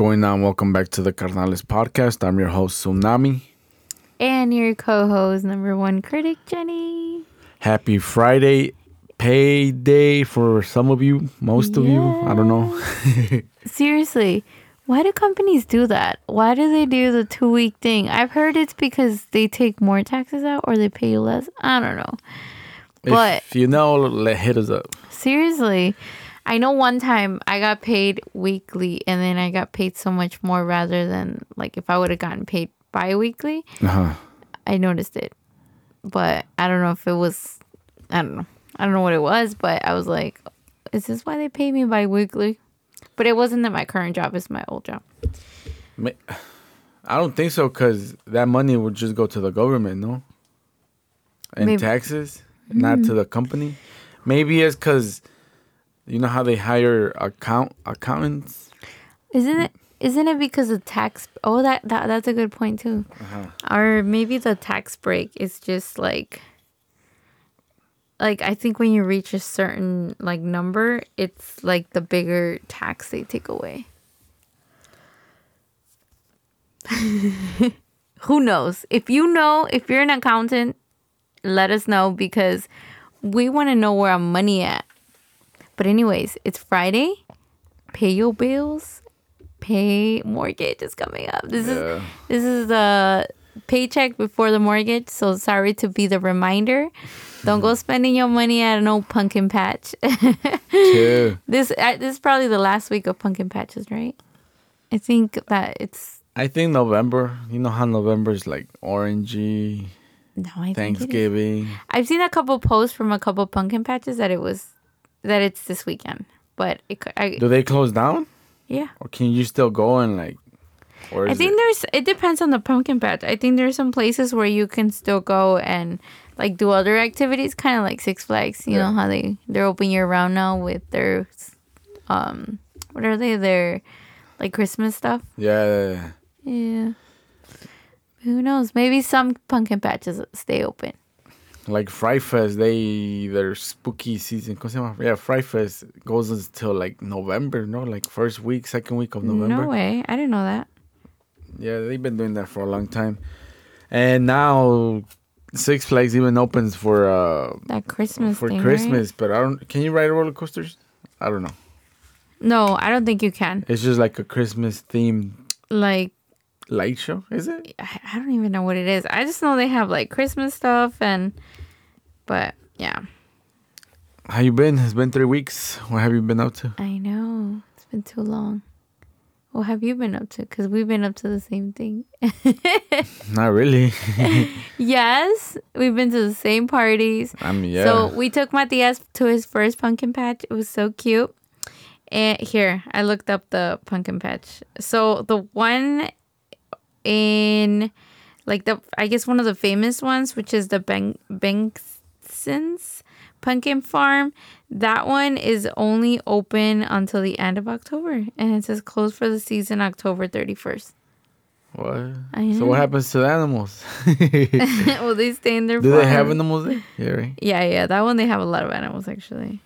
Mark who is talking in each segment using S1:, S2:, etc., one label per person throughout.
S1: Going on? Welcome back to the Carnales podcast. I'm your host, Tsunami.
S2: And your co host, number one critic, Jenny.
S1: Happy Friday, payday for some of you, most of you. I don't know.
S2: Seriously, why do companies do that? Why do they do the two week thing? I've heard it's because they take more taxes out or they pay you less. I don't know. But
S1: if you know, let hit us up.
S2: seriously, I know one time I got paid weekly and then I got paid so much more rather than like if I would have gotten paid bi weekly.
S1: Uh-huh.
S2: I noticed it. But I don't know if it was I don't know. I don't know what it was, but I was like, is this why they pay me bi weekly? But it wasn't at my current job, it's my old job.
S1: I don't think so because that money would just go to the government, no? And
S2: Maybe-
S1: taxes, not to the company. Maybe it's because you know how they hire account accountants.
S2: Isn't it isn't it because of tax oh that, that that's a good point too. Uh-huh. Or maybe the tax break is just like like I think when you reach a certain like number, it's like the bigger tax they take away. Who knows? If you know, if you're an accountant, let us know because we want to know where our money at. But anyways, it's Friday. Pay your bills. Pay mortgage is coming up. This is this is the paycheck before the mortgage. So sorry to be the reminder. Don't go spending your money at an old pumpkin patch. This uh, this is probably the last week of pumpkin patches, right? I think that it's
S1: I think November. You know how November is like orangey,
S2: no. I think it is.
S1: Thanksgiving.
S2: I've seen a couple posts from a couple pumpkin patches that it was that it's this weekend, but it, I,
S1: Do they close down,
S2: yeah.
S1: or can you still go and like? Or
S2: I think
S1: it-
S2: there's it depends on the pumpkin patch. I think there's some places where you can still go and like do other activities, kind of like Six Flags. You know how they they're open year round now with their um what are they their like Christmas stuff.
S1: yeah, yeah, yeah.
S2: Yeah. Who knows? Maybe some pumpkin patches stay open.
S1: Like Fright Fest, they their spooky season. ¿cómo se llama? Yeah, Fright Fest goes until like November, no, like first week, second week of November.
S2: No way. I didn't know that.
S1: Yeah, they've been doing that for a long time, and now Six Flags even opens for uh
S2: That Christmas
S1: for
S2: thing, right?
S1: Christmas. But I don't. Can you ride roller coasters? I don't know.
S2: No, I don't think you can.
S1: It's just like a Christmas themed
S2: Like
S1: light show, is it?
S2: I I don't even know what it is. I just know they have like Christmas stuff and but yeah.
S1: How you been? It's been three weeks. What have you been up to?
S2: I know. It's been too long. What have you been up to? Because we've been up to the same thing.
S1: Not really.
S2: yes, we've been to the same parties.
S1: Mean, yeah.
S2: So we took Matias to his first pumpkin patch. It was so cute. And here, I looked up the pumpkin patch. So the one in like the I guess one of the famous ones, which is the Beng Bengtson's Pumpkin Farm, that one is only open until the end of October. And it says closed for the season October 31st.
S1: what? So what happens to the animals?
S2: well, they stay in their
S1: Do they have
S2: farm.
S1: animals there? Yeah, right.
S2: Yeah, yeah. That one they have a lot of animals actually.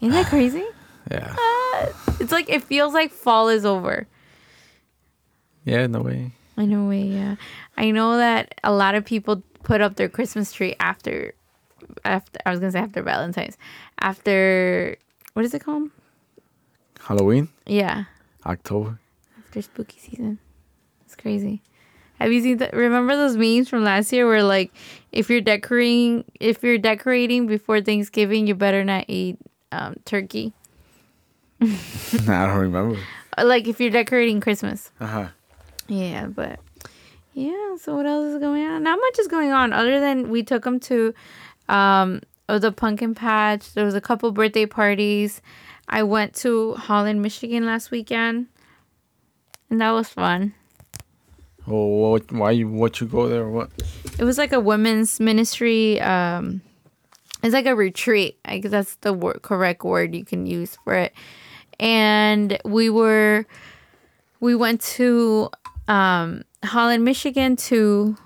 S2: Isn't that crazy?
S1: Yeah.
S2: Uh, it's like it feels like fall is over.
S1: Yeah, in a way.
S2: In a way, yeah. I know that a lot of people put up their Christmas tree after, after I was gonna say after Valentine's, after what is it called?
S1: Halloween,
S2: Yeah,
S1: October.
S2: after spooky season. It's crazy. Have you seen that? Remember those memes from last year where like, if you're decorating, if you're decorating before Thanksgiving, you better not eat um, turkey.
S1: I don't remember.
S2: Uh, Like if you're decorating Christmas.
S1: Uh huh.
S2: Yeah, but yeah. So what else is going on? Not much is going on other than we took them to um the pumpkin patch. There was a couple birthday parties. I went to Holland, Michigan last weekend, and that was fun.
S1: Oh, what? Why you? What you go there? What?
S2: It was like a women's ministry. Um, it's like a retreat. I guess that's the word, correct word you can use for it. And we were, we went to um, Holland, Michigan to,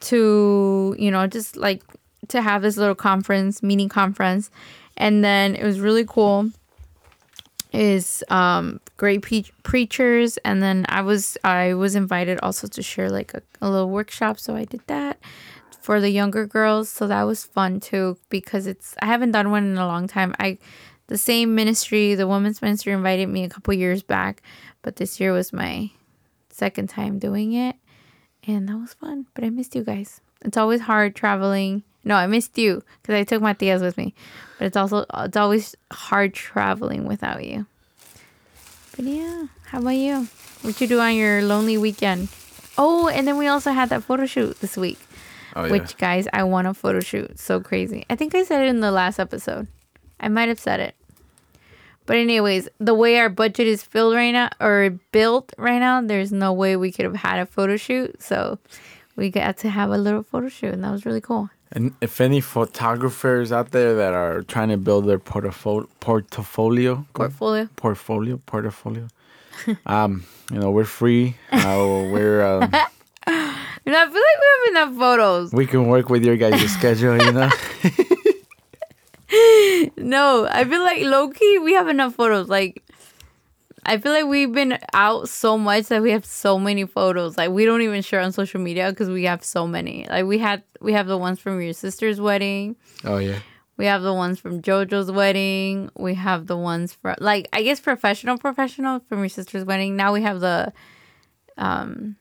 S2: to you know just like to have this little conference, meeting conference, and then it was really cool. is um great preachers. And then i was i was invited also to share like a, a little workshop. So i did that for the younger girls. So that was fun too because it's i haven't done one in a long time. I the same ministry the women's ministry invited me a couple years back but this year was my second time doing it. And that was fun but i missed you guys. It's always hard traveling no i missed you because i took my tias with me. But it's also it's always hard traveling without you. But yeah how about you? What you do on your lonely weekend? Oh and then we also had that photo shoot this week.
S1: Oh yeah.
S2: which guys i want a photo shoot. So crazy. I think i said it in the last episode. I might have said it. But anyways the way our budget is filled right now or built right now there's no way we could have had a photo shoot. So we got to have a little photo shoot and that was really cool
S1: And if any photographers out there that are trying to build their portfolio, portfolio,
S2: portfolio?
S1: Portfolio, portfolio, um, you know, we're free. Uh, we're um,
S2: you know i feel like we have enough photos.
S1: We can work with your guys' schedule. You know,
S2: no i feel like low-key we have enough photos. Like I feel like we've been out so much that we have so many photos. Like we don't even share on social media because we have so many. Like we had we have the ones from your sister's wedding.
S1: oh yeah,
S2: We have the ones from JoJo's wedding. We have the ones for like I guess professional professional from your sister's wedding. Now we have the um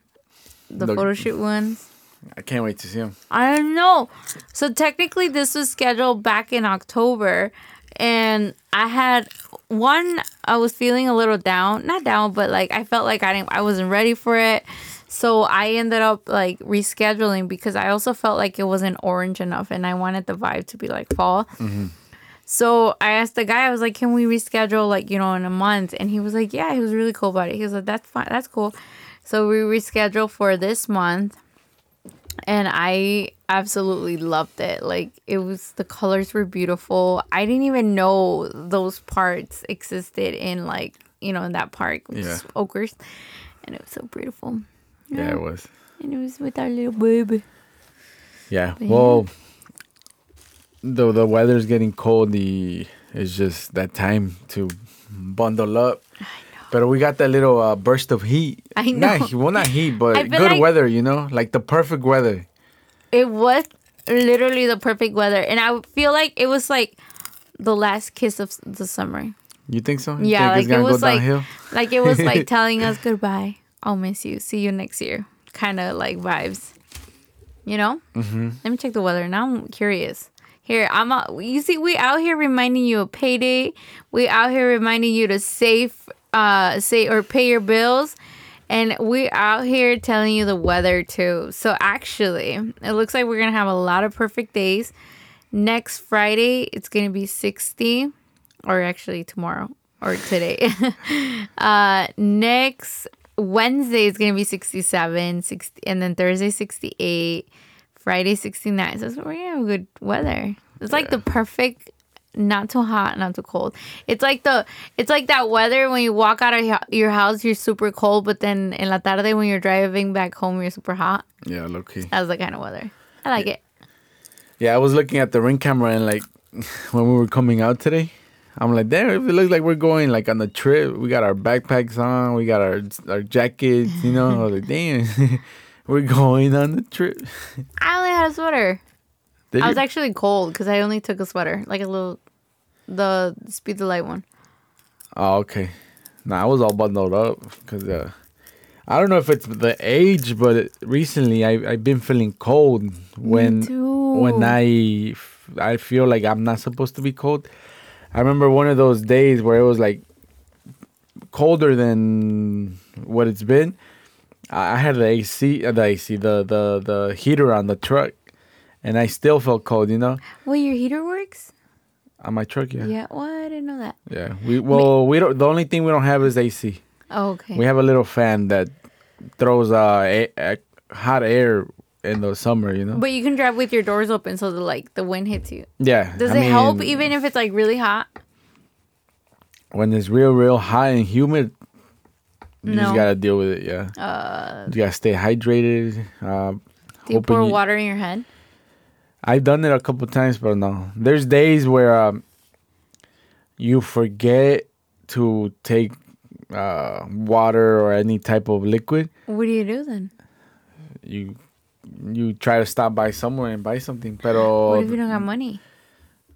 S2: the
S1: The-
S2: photo shoot ones.
S1: I can't wait to see them.
S2: I don't know. So technically, this was scheduled back in October, and I had one. I was feeling a little down, not down, but like I felt like I didn't, I wasn't ready for it. So I ended up like rescheduling because I also felt like it wasn't orange enough, and I wanted the vibe to be like fall. Mm-hmm. So I asked the guy, I was like, "Can we reschedule like you know in a month?" And he was like, "Yeah." He was really cool about it. He was like, "That's fine. That's cool." So we rescheduled for this month and I absolutely loved it. Like it was the colors were beautiful. I didn't even know those parts existed in like you know in that park,
S1: Yeah.
S2: Oakers, and it was so beautiful.
S1: Yeah, it was.
S2: And it was with our little baby.
S1: Yeah.
S2: But
S1: Well, the the weather's getting cold. The it's just that time to bundle up. But we got that little uh, burst of heat.
S2: I
S1: Not,
S2: know.
S1: he- well, not heat, but good
S2: like-
S1: weather. You know, like the perfect weather.
S2: It was literally the perfect weather, and I feel like it was like the last kiss of the summer.
S1: You think so? You
S2: Yeah,
S1: think
S2: like it was
S1: go
S2: like
S1: downhill?
S2: like it was like telling us goodbye. I'll miss you. See you next year. Kind of like vibes. You know? Mm-hmm. Let me check the weather. Now I'm curious. Here, I'm out, you see we out here reminding you of payday. We out here reminding you to save uh say or pay your bills. And we're out here telling you the weather too. So actually, it looks like we're gonna have a lot of perfect days. Next Friday, it's gonna be 60 or actually tomorrow or today. uh, next Wednesday is gonna be 67, 60, and then Thursday 68, Friday 69. So we're gonna have good weather. It's like the perfect, not too hot, not too cold. It's like the, it's like that weather when you walk out of your- house, you're super cold, but then in la tarde when you're driving back home, you're super hot.
S1: Yeah, low key.
S2: That's the kind of weather. I like it.
S1: Yeah, I was looking at the ring camera and like when we were coming out today, I'm like, damn, it looks like we're going like on the trip. We got our backpacks on, we got our our jackets, you know. I was like, damn, we're going on the trip.
S2: I only had a sweater.
S1: Did
S2: I was actually cold because I only took a sweater, like a little, the speed the light one.
S1: Oh, okay. Nah, I was all bundled up because uh, I don't know if it's the age, but recently I I've been feeling cold when when I I feel like I'm not supposed to be cold. I remember one of those days where it was like colder than what it's been. I I had the AC, uh, the AC, the the the heater on the truck, and I still felt cold. You know,
S2: Well, your heater works.
S1: on my truck. Yeah,
S2: Yeah. Well, I didn't know that.
S1: yeah. We well, we don't. The only thing we don't have is AC.
S2: Oh, okay.
S1: We have a little fan that throws uh a, a hot air in the summer. You know.
S2: but you can drive with your doors open so the like the wind hits you.
S1: yeah.
S2: Does
S1: I
S2: it help even if it's like really hot?
S1: when it's real, real hot and humid? You
S2: No.
S1: just gotta deal with it. Yeah.
S2: Uh,
S1: You gotta stay hydrated. Uh,
S2: do you pour
S1: you-
S2: water in your head?
S1: I've done it a couple times, but no. There's days where um, you forget to take uh, water or any type of liquid,
S2: What do you do then?
S1: you you try to stop by somewhere and buy something. But
S2: What if you don't got money?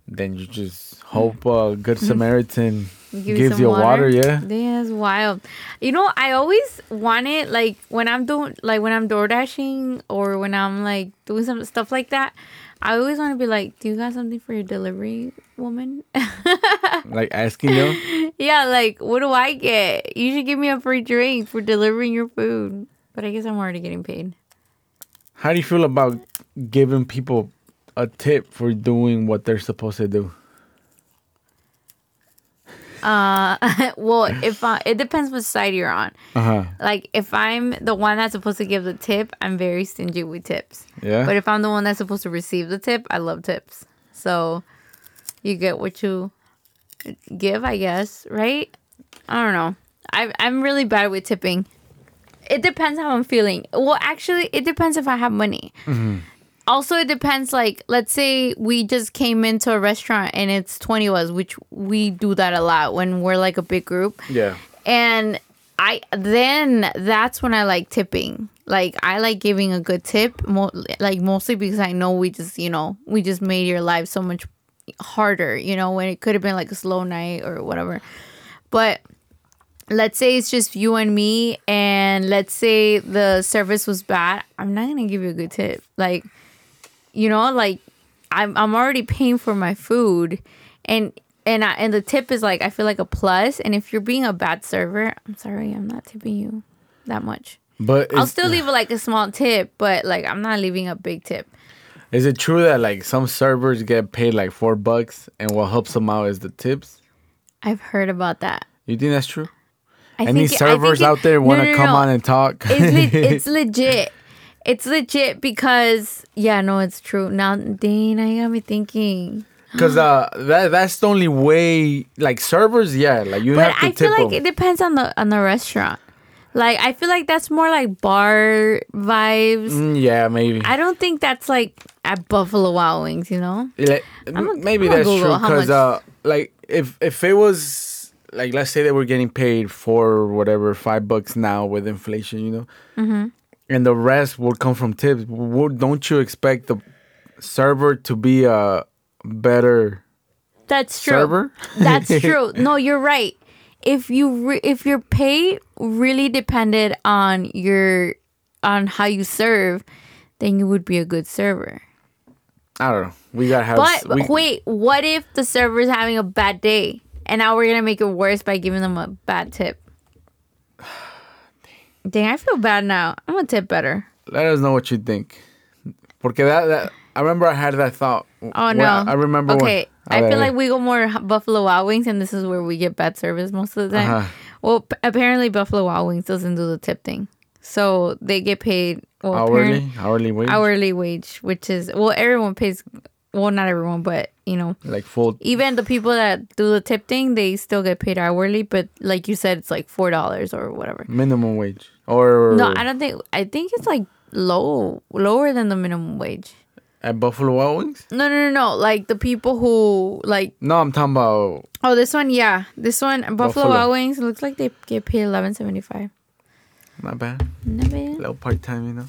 S1: then you just hope a good Samaritan
S2: Give
S1: gives you water. Yeah.
S2: That's wild. You know, I always want it like when I'm doing like when I'm door dashing or when I'm like doing some stuff like that. I always want to be like, "Do you got something for your delivery woman?"
S1: Like asking them.
S2: yeah, like what do I get? You should give me a free drink for delivering your food. But I guess I'm already getting paid.
S1: How do you feel about giving people a tip for doing what they're supposed to do?
S2: Uh, well, if I, it depends what side you're on.
S1: Uh huh.
S2: Like if I'm the one that's supposed to give the tip, I'm very stingy with tips.
S1: Yeah.
S2: But if I'm the one that's supposed to receive the tip, I love tips. So you get what you give, I guess, right? I don't know. I I'm really bad with tipping. It depends how I'm feeling. Well, actually, it depends if I have money. Also, it depends. Like, let's say we just came into a restaurant and it's twenty of us, which we do that a lot when we're like a big group
S1: yeah.
S2: and I then that's when I like tipping. Like I like giving a good tip, mo- like mostly because I know we just you know we just made your life so much harder. You know when it could have been like a slow night or whatever, but let's say it's just you and me, and let's say the service was bad. I'm not gonna give you a good tip. Like you know like I'm I'm already paying for my food, and and I, and the tip is like I feel like a plus. And if you're being a bad server, I'm sorry, I'm not tipping you that much.
S1: But
S2: I'll still leave like a small tip, but like I'm not leaving a big tip.
S1: is it true that like some servers get paid like four bucks and what helps them out is the tips?
S2: I've heard about that.
S1: You think that's true?
S2: I
S1: Any
S2: think it- I think
S1: servers
S2: it-
S1: out there want to
S2: no, no,
S1: come
S2: no.
S1: on and talk?
S2: It's, le- it's legit. It's legit because yeah, no, it's true. Now, Dane, I got me thinking.
S1: Because uh, that that's the only way. Like servers, yeah, like you
S2: But
S1: have to
S2: I
S1: tip
S2: feel like
S1: them.
S2: it depends on the on the restaurant. Like I feel like that's more like bar vibes.
S1: Mm, yeah, maybe.
S2: I don't think that's like at Buffalo Wild Wings, you know?
S1: Like,
S2: I'ma-
S1: maybe that's
S2: Google
S1: true because uh, like if if it was like let's say they were getting paid for whatever five bucks now with inflation, you know,
S2: Mm-hmm.
S1: And the rest will come from tips. Would don't you expect the server to be a better
S2: That's true.
S1: server?
S2: That's true. No, you're right. If you re- if your pay really depended on your on how you serve, then you would be a good server.
S1: I don't know. We gotta have.
S2: But
S1: we,
S2: wait, what if the server's having a bad day and now we're gonna make it worse by giving them a bad tip? Dang, I feel bad now. I'm gonna tip better.
S1: let us know what you think. Porque that, that I remember I had that thought.
S2: Oh
S1: when
S2: no!
S1: I, I remember. when-
S2: Okay,
S1: A
S2: I feel like we go more Buffalo Wild Wings, and this is where we get bad service most of the time.
S1: Uh-huh.
S2: Well, p- apparently Buffalo Wild Wings doesn't do the tip thing, so they get paid well,
S1: hourly hourly wage
S2: hourly wage, which is well everyone pays. Well, not everyone, but you know,
S1: like full.
S2: even the people that do the tip thing, they still get paid hourly. But like you said, it's like four dollars or whatever.
S1: minimum wage or
S2: No, I don't think. I think it's like low, lower than the minimum wage.
S1: at Buffalo Wild Wings.
S2: No, no, no, no. Like the people who like
S1: No, I'm talking about
S2: Oh, this one, yeah, this one, Buffalo,
S1: Buffalo.
S2: Wild Wings looks like they get paid eleven seventy five.
S1: not bad,
S2: Not bad.
S1: little part time, you know.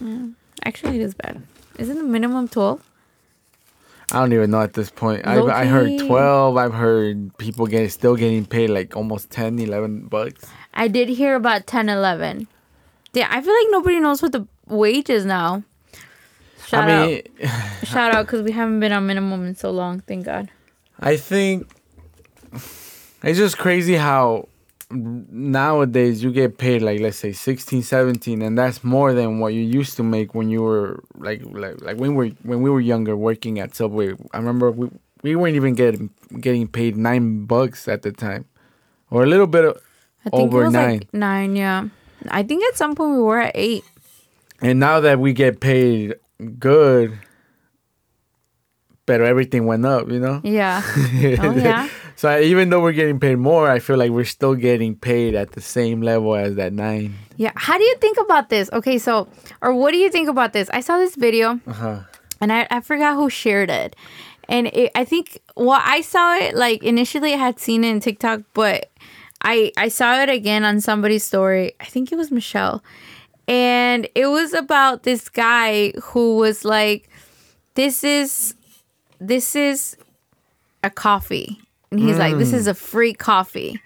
S1: yeah.
S2: Actually, it is bad. Isn't the minimum twelve?
S1: I don't even know at this point. I I heard twelve. I've heard people getting still getting paid like almost 10, 11 bucks.
S2: I did hear about 10, 11. Yeah, I feel like nobody knows what the wage is now. Shout
S1: I mean,
S2: out, shout out, because we haven't been on minimum in so long. Thank God.
S1: I think it's just crazy how nowadays you get paid like let's say 16 17 and that's more than what you used to make when you were like like, like when we were when we were younger working at subway i remember we, we weren't even getting getting paid nine bucks at the time or a little bit of,
S2: I think
S1: over
S2: it was
S1: nine
S2: like nine. Yeah, I think at some point we were at eight.
S1: and now that we get paid good but everything went up you know
S2: Yeah. oh yeah.
S1: So I- even though we're getting paid more, I feel like we're still getting paid at the same level as that nine.
S2: Yeah. How do you think about this? Okay, so or what do you think about this? I saw this video
S1: Uh-huh.
S2: and I, I forgot who shared it. and it, I think well, I saw it like initially I had seen it in TikTok, but I I saw it again on somebody's story. I think it was Michelle, and it was about this guy who was like, "This is this is a coffee," and he's like, "This is mm. a free coffee,"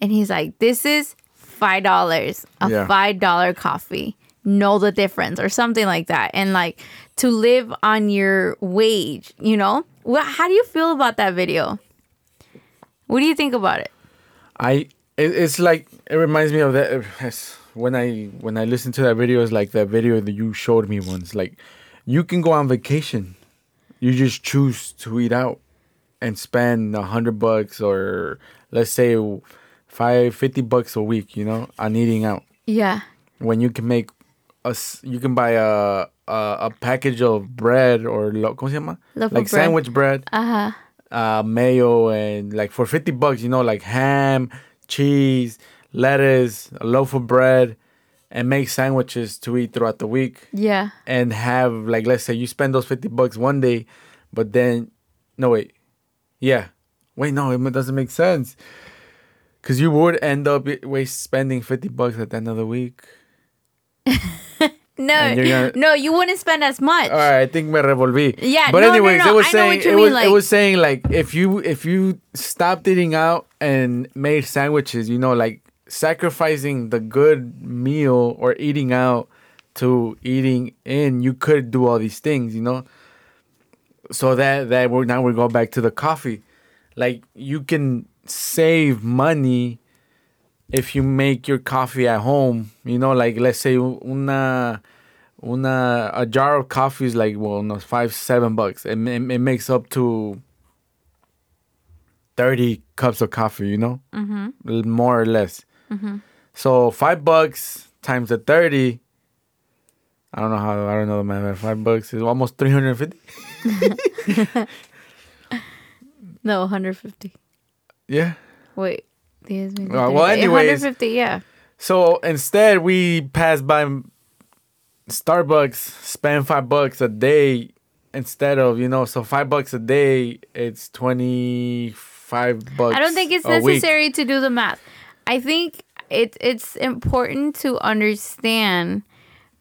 S2: and he's like, "This is five dollars, a
S1: Yeah.
S2: five dollar coffee." Know the difference, or something like that, and like to live on your wage, you know. What? How do you feel about that video? What do you think about it?
S1: I it's like it reminds me of that when I when I listen to that video. It's like that video that you showed me once. Like you can go on vacation, you just choose to eat out and spend a hundred bucks or let's say five fifty bucks a week. You know, on eating out
S2: Yeah,
S1: when you can make a s- you can buy a a, a package of bread or lo, ¿cómo se llama?
S2: Loaf
S1: like
S2: bread.
S1: sandwich bread
S2: uh huh.
S1: uh, mayo and like for 50 bucks, you know, like ham, cheese, lettuce, a loaf of bread, and make sandwiches to eat throughout the week.
S2: Yeah,
S1: And have, like, let's say you spend those 50 bucks one day, but then, no, wait. Yeah. Wait, no, it doesn't make sense. Because you would end up waste spending 50 bucks at the end of the week.
S2: no,
S1: gonna-
S2: no, you wouldn't spend as much.
S1: All right, I think me revolví.
S2: Yeah,
S1: but
S2: no, no,
S1: anyways,
S2: no,
S1: it was
S2: I
S1: saying it was
S2: like-
S1: it was saying like if you if you stopped eating out and made sandwiches, you know, like sacrificing the good meal or eating out to eating in, you could do all these things, you know. So that that we're now we go back to the coffee, like you can save money if you make your coffee at home. You know, like let's say una una a jar of coffee is like well no five seven bucks. It, it, it makes up to 30 cups of coffee you know? Mm-hmm. more or less. So five bucks times the 30 i don't know how i don't know the math five bucks is almost 350
S2: No, 150.
S1: yeah
S2: Wait.
S1: Uh, well,
S2: 30.
S1: anyways.
S2: 150, yeah.
S1: So instead, we pass by Starbucks, spend five bucks a day instead of you know, so five bucks a day, it's twenty five bucks.
S2: I don't think it's
S1: a week.
S2: necessary to do the math. I think it, it's important to understand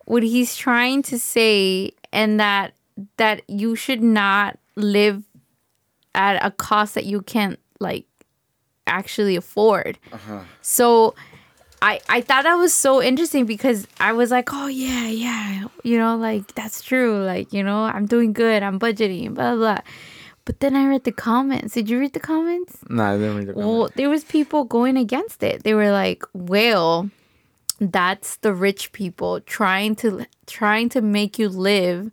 S2: what he's trying to say and that that you should not live at a cost that you can't like actually afford. Uh-huh. So I I thought that was so interesting because I was like, oh yeah, yeah, you know, like that's true. Like you know, I'm doing good. I'm budgeting, blah blah. But then I read the comments. Did you read the comments?
S1: No, I didn't read the comment.
S2: Well, there was people going against it. They were like, "Well, that's the rich people trying to trying to make you live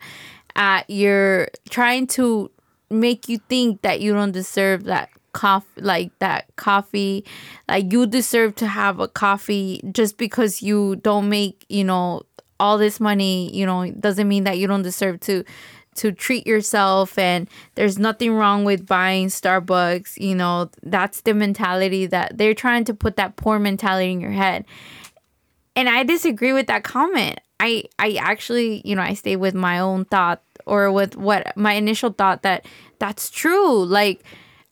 S2: Uh, at your trying to make you think that you don't deserve that coffee like that coffee like you deserve to have a coffee just because you don't make you know all this money you know doesn't mean that you don't deserve to to treat yourself and there's nothing wrong with buying starbucks you know that's the mentality that they're trying to put that poor mentality in your head and I disagree with that comment. I I actually, you know, I stay with my own thought or with what my initial thought that that's true. Like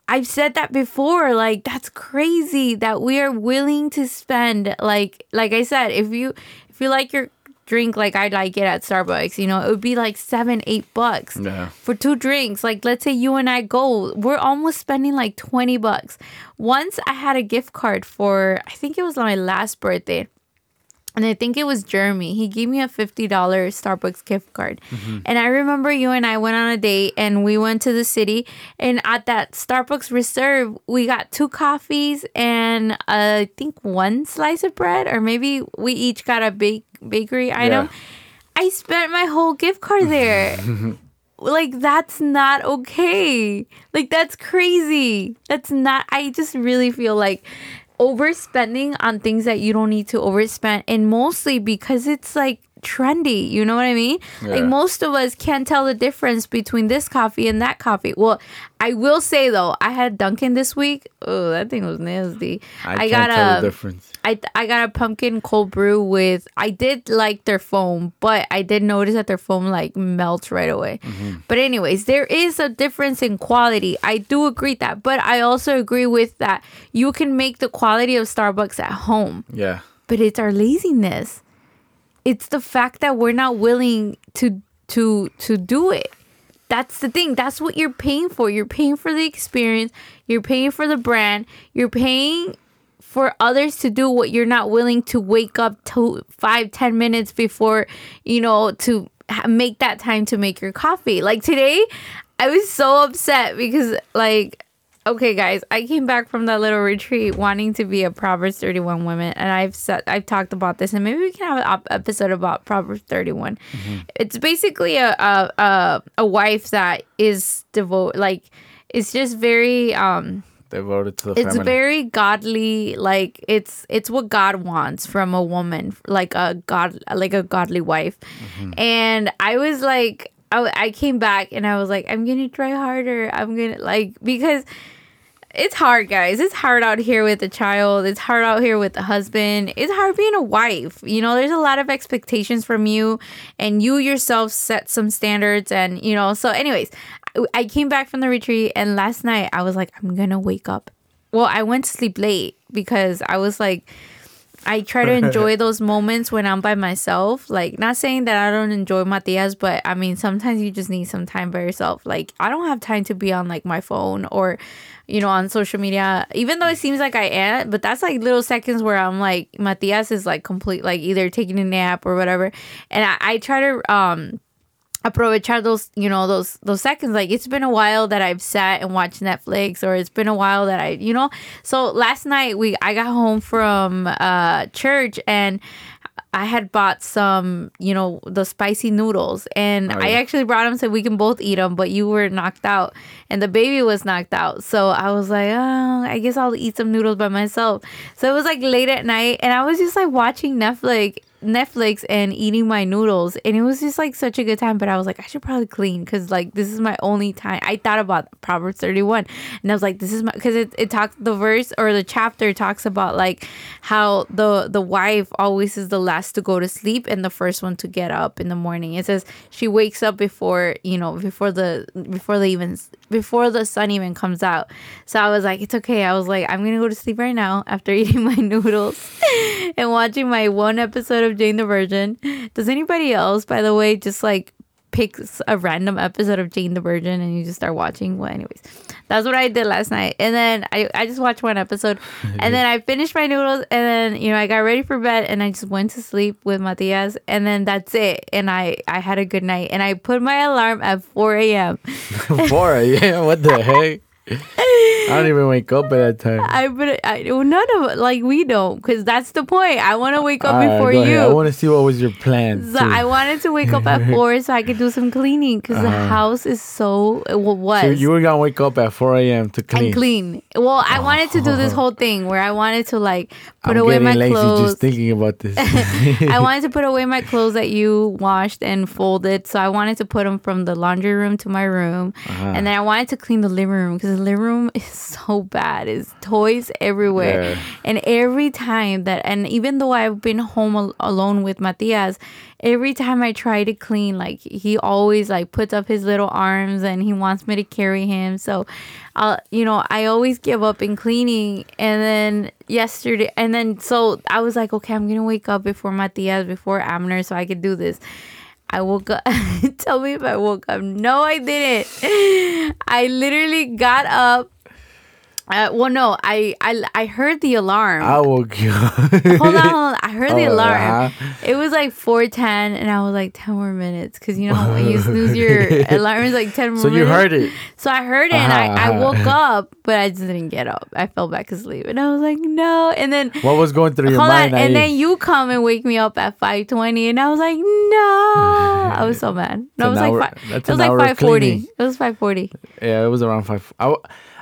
S2: I've said that before, like that's crazy that we are willing to spend like like I said, if you if you like your drink like I like it at Starbucks, you know, it would be like 7 8 bucks
S1: Yeah.
S2: for two drinks. Like, let's say you and I go, we're almost spending like 20 bucks. Once I had a gift card for, I think it was on my last birthday. And I think it was Jeremy. He gave me a $50 Starbucks gift card. And I remember you and I went on a date and we went to the city. And at that Starbucks Reserve, we got two coffees and uh, I think one slice of bread, or maybe we each got a bake- bakery item.
S1: Yeah.
S2: I spent my whole gift card there. like that's not okay. Like that's crazy. That's not I just really feel like overspending on things that you don't need to overspend and mostly because it's like trendy. You know what I mean? Like most of us can't tell the difference between this coffee and that coffee. Well, I will say though, I had Dunkin' this week. Oh, that thing was nasty.
S1: I,
S2: got
S1: can't tell
S2: a
S1: difference.
S2: I I got a pumpkin cold brew with. I did like their foam, but I did notice that their foam like melts right away. Mm-hmm. But anyways, there is a difference in quality. I do agree that, but I also agree with that. You can make the quality of Starbucks at home,
S1: Yeah.
S2: but it's our laziness. It's the fact that we're not willing to to to do it. That's the thing. That's what you're paying for. You're paying for the experience. You're paying for the brand. You're paying for others to do what you're not willing to wake up to five ten minutes before you know to make that time to make your coffee like today i was so upset because like okay guys i came back from that little retreat wanting to be a proverbs 31 woman and i've said i've talked about this and maybe we can have an op- episode about proverbs 31 it's basically a, a a a wife that is devote like it's just very um
S1: Devoted to the
S2: it's
S1: feminine.
S2: very godly like it's it's what god wants from a woman like a god like a godly wife. And i was like I, I came back and i was like i'm gonna try harder. I'm gonna like because it's hard guys. It's hard out here with a child. It's hard out here with a husband. It's hard being a wife. You know there's a lot of expectations from you and you yourself set some standards and you know so anyways I- came back from the retreat and last night i was like i'm gonna wake up. Well i went to sleep late because i was like I try to enjoy those moments when I'm by myself. Like, not saying that I don't enjoy Matias, but I mean, sometimes you just need some time by yourself. Like, I don't have time to be on like my phone or, you know, on social media, even though it seems like I am, but that's like little seconds where I'm like, Matias is like complete, like either taking a nap or whatever. And I, I try to, um, aprovechar those you know those those seconds like it's been a while that i've sat and watched netflix or it's been a while that i you know so last night we i got home from uh church and I had bought some, you know, the spicy noodles, and
S1: Oh,
S2: I actually brought them so we can both eat them. But you were knocked out, and the baby was knocked out. So I was like, oh, I guess I'll eat some noodles by myself. So it was like late at night, and I was just like watching Netflix, Netflix, and eating my noodles, and it was just like such a good time. But I was like, I should probably clean because like this is my only time. I thought about Proverbs thirty one, and I was like, this is my because it it talks the verse or the chapter talks about like how the the wife always is the last to go to sleep and the first one to get up in the morning. It says she wakes up before you know before the before the even before the sun even comes out. So I was like, it's okay. I was like, I'm gonna go to sleep right now after eating my noodles and watching my one episode of Jane the Virgin. Does anybody else, by the way, just like picks a random episode of Jane the Virgin and you just start watching. Well, anyways, that's what I did last night. And then I, I just watched one episode and then I finished my noodles and then, you know, I got ready for bed and I just went to sleep with Matias and then that's it. And I, I had a good night and I put my alarm at 4 a.m.
S1: 4 a.m. What the heck? I don't even wake up at that time.
S2: I put I, none of like we don't because that's the point. I want to wake up
S1: All right,
S2: before
S1: you. ahead. I want to see what was your plan.
S2: So
S1: too.
S2: I wanted to wake up at four so I could do some cleaning because the
S1: Uh-huh.
S2: house is so well, was
S1: So you were gonna wake up at 4 a.m. to clean.
S2: and clean. Well, I wanted to do this whole thing where I wanted to like put
S1: I'm
S2: away my
S1: lazy
S2: clothes.
S1: just thinking about this.
S2: I wanted to put away my clothes that you washed and folded. So I wanted to put them from the laundry room to my room.
S1: Uh-huh.
S2: And then I wanted to clean the living room because the living room is so bad. It's toys everywhere.
S1: Yeah.
S2: And every time that, and even though I've been home al- alone with Matias, every time I try to clean, like he always like puts up his little arms and he wants me to carry him. So, uh, you know, I always give up in cleaning. And then yesterday, and then so I was like, okay, I'm gonna wake up before Matias, before Abner, so I could do this. I woke up. Tell me if I woke up. No, I didn't. I literally got up. Uh, well, no, I, I I heard the alarm.
S1: I woke you up.
S2: hold on, hold on. I heard the
S1: Oh,
S2: alarm. It was like four ten, and I was like ten more minutes because you know when you snooze your alarm is like ten more.
S1: So you heard it.
S2: So I heard it, and I, I
S1: Uh-huh.
S2: woke up, but I just didn't get up. I fell back asleep, and I was like, no. And then
S1: What was going through your mind?
S2: on, and then you come and wake me up at five twenty, and I was like, no. I was so mad. No, it was
S1: hour-
S2: like five, it was like five forty. It was five forty.
S1: Yeah, it was around five. I,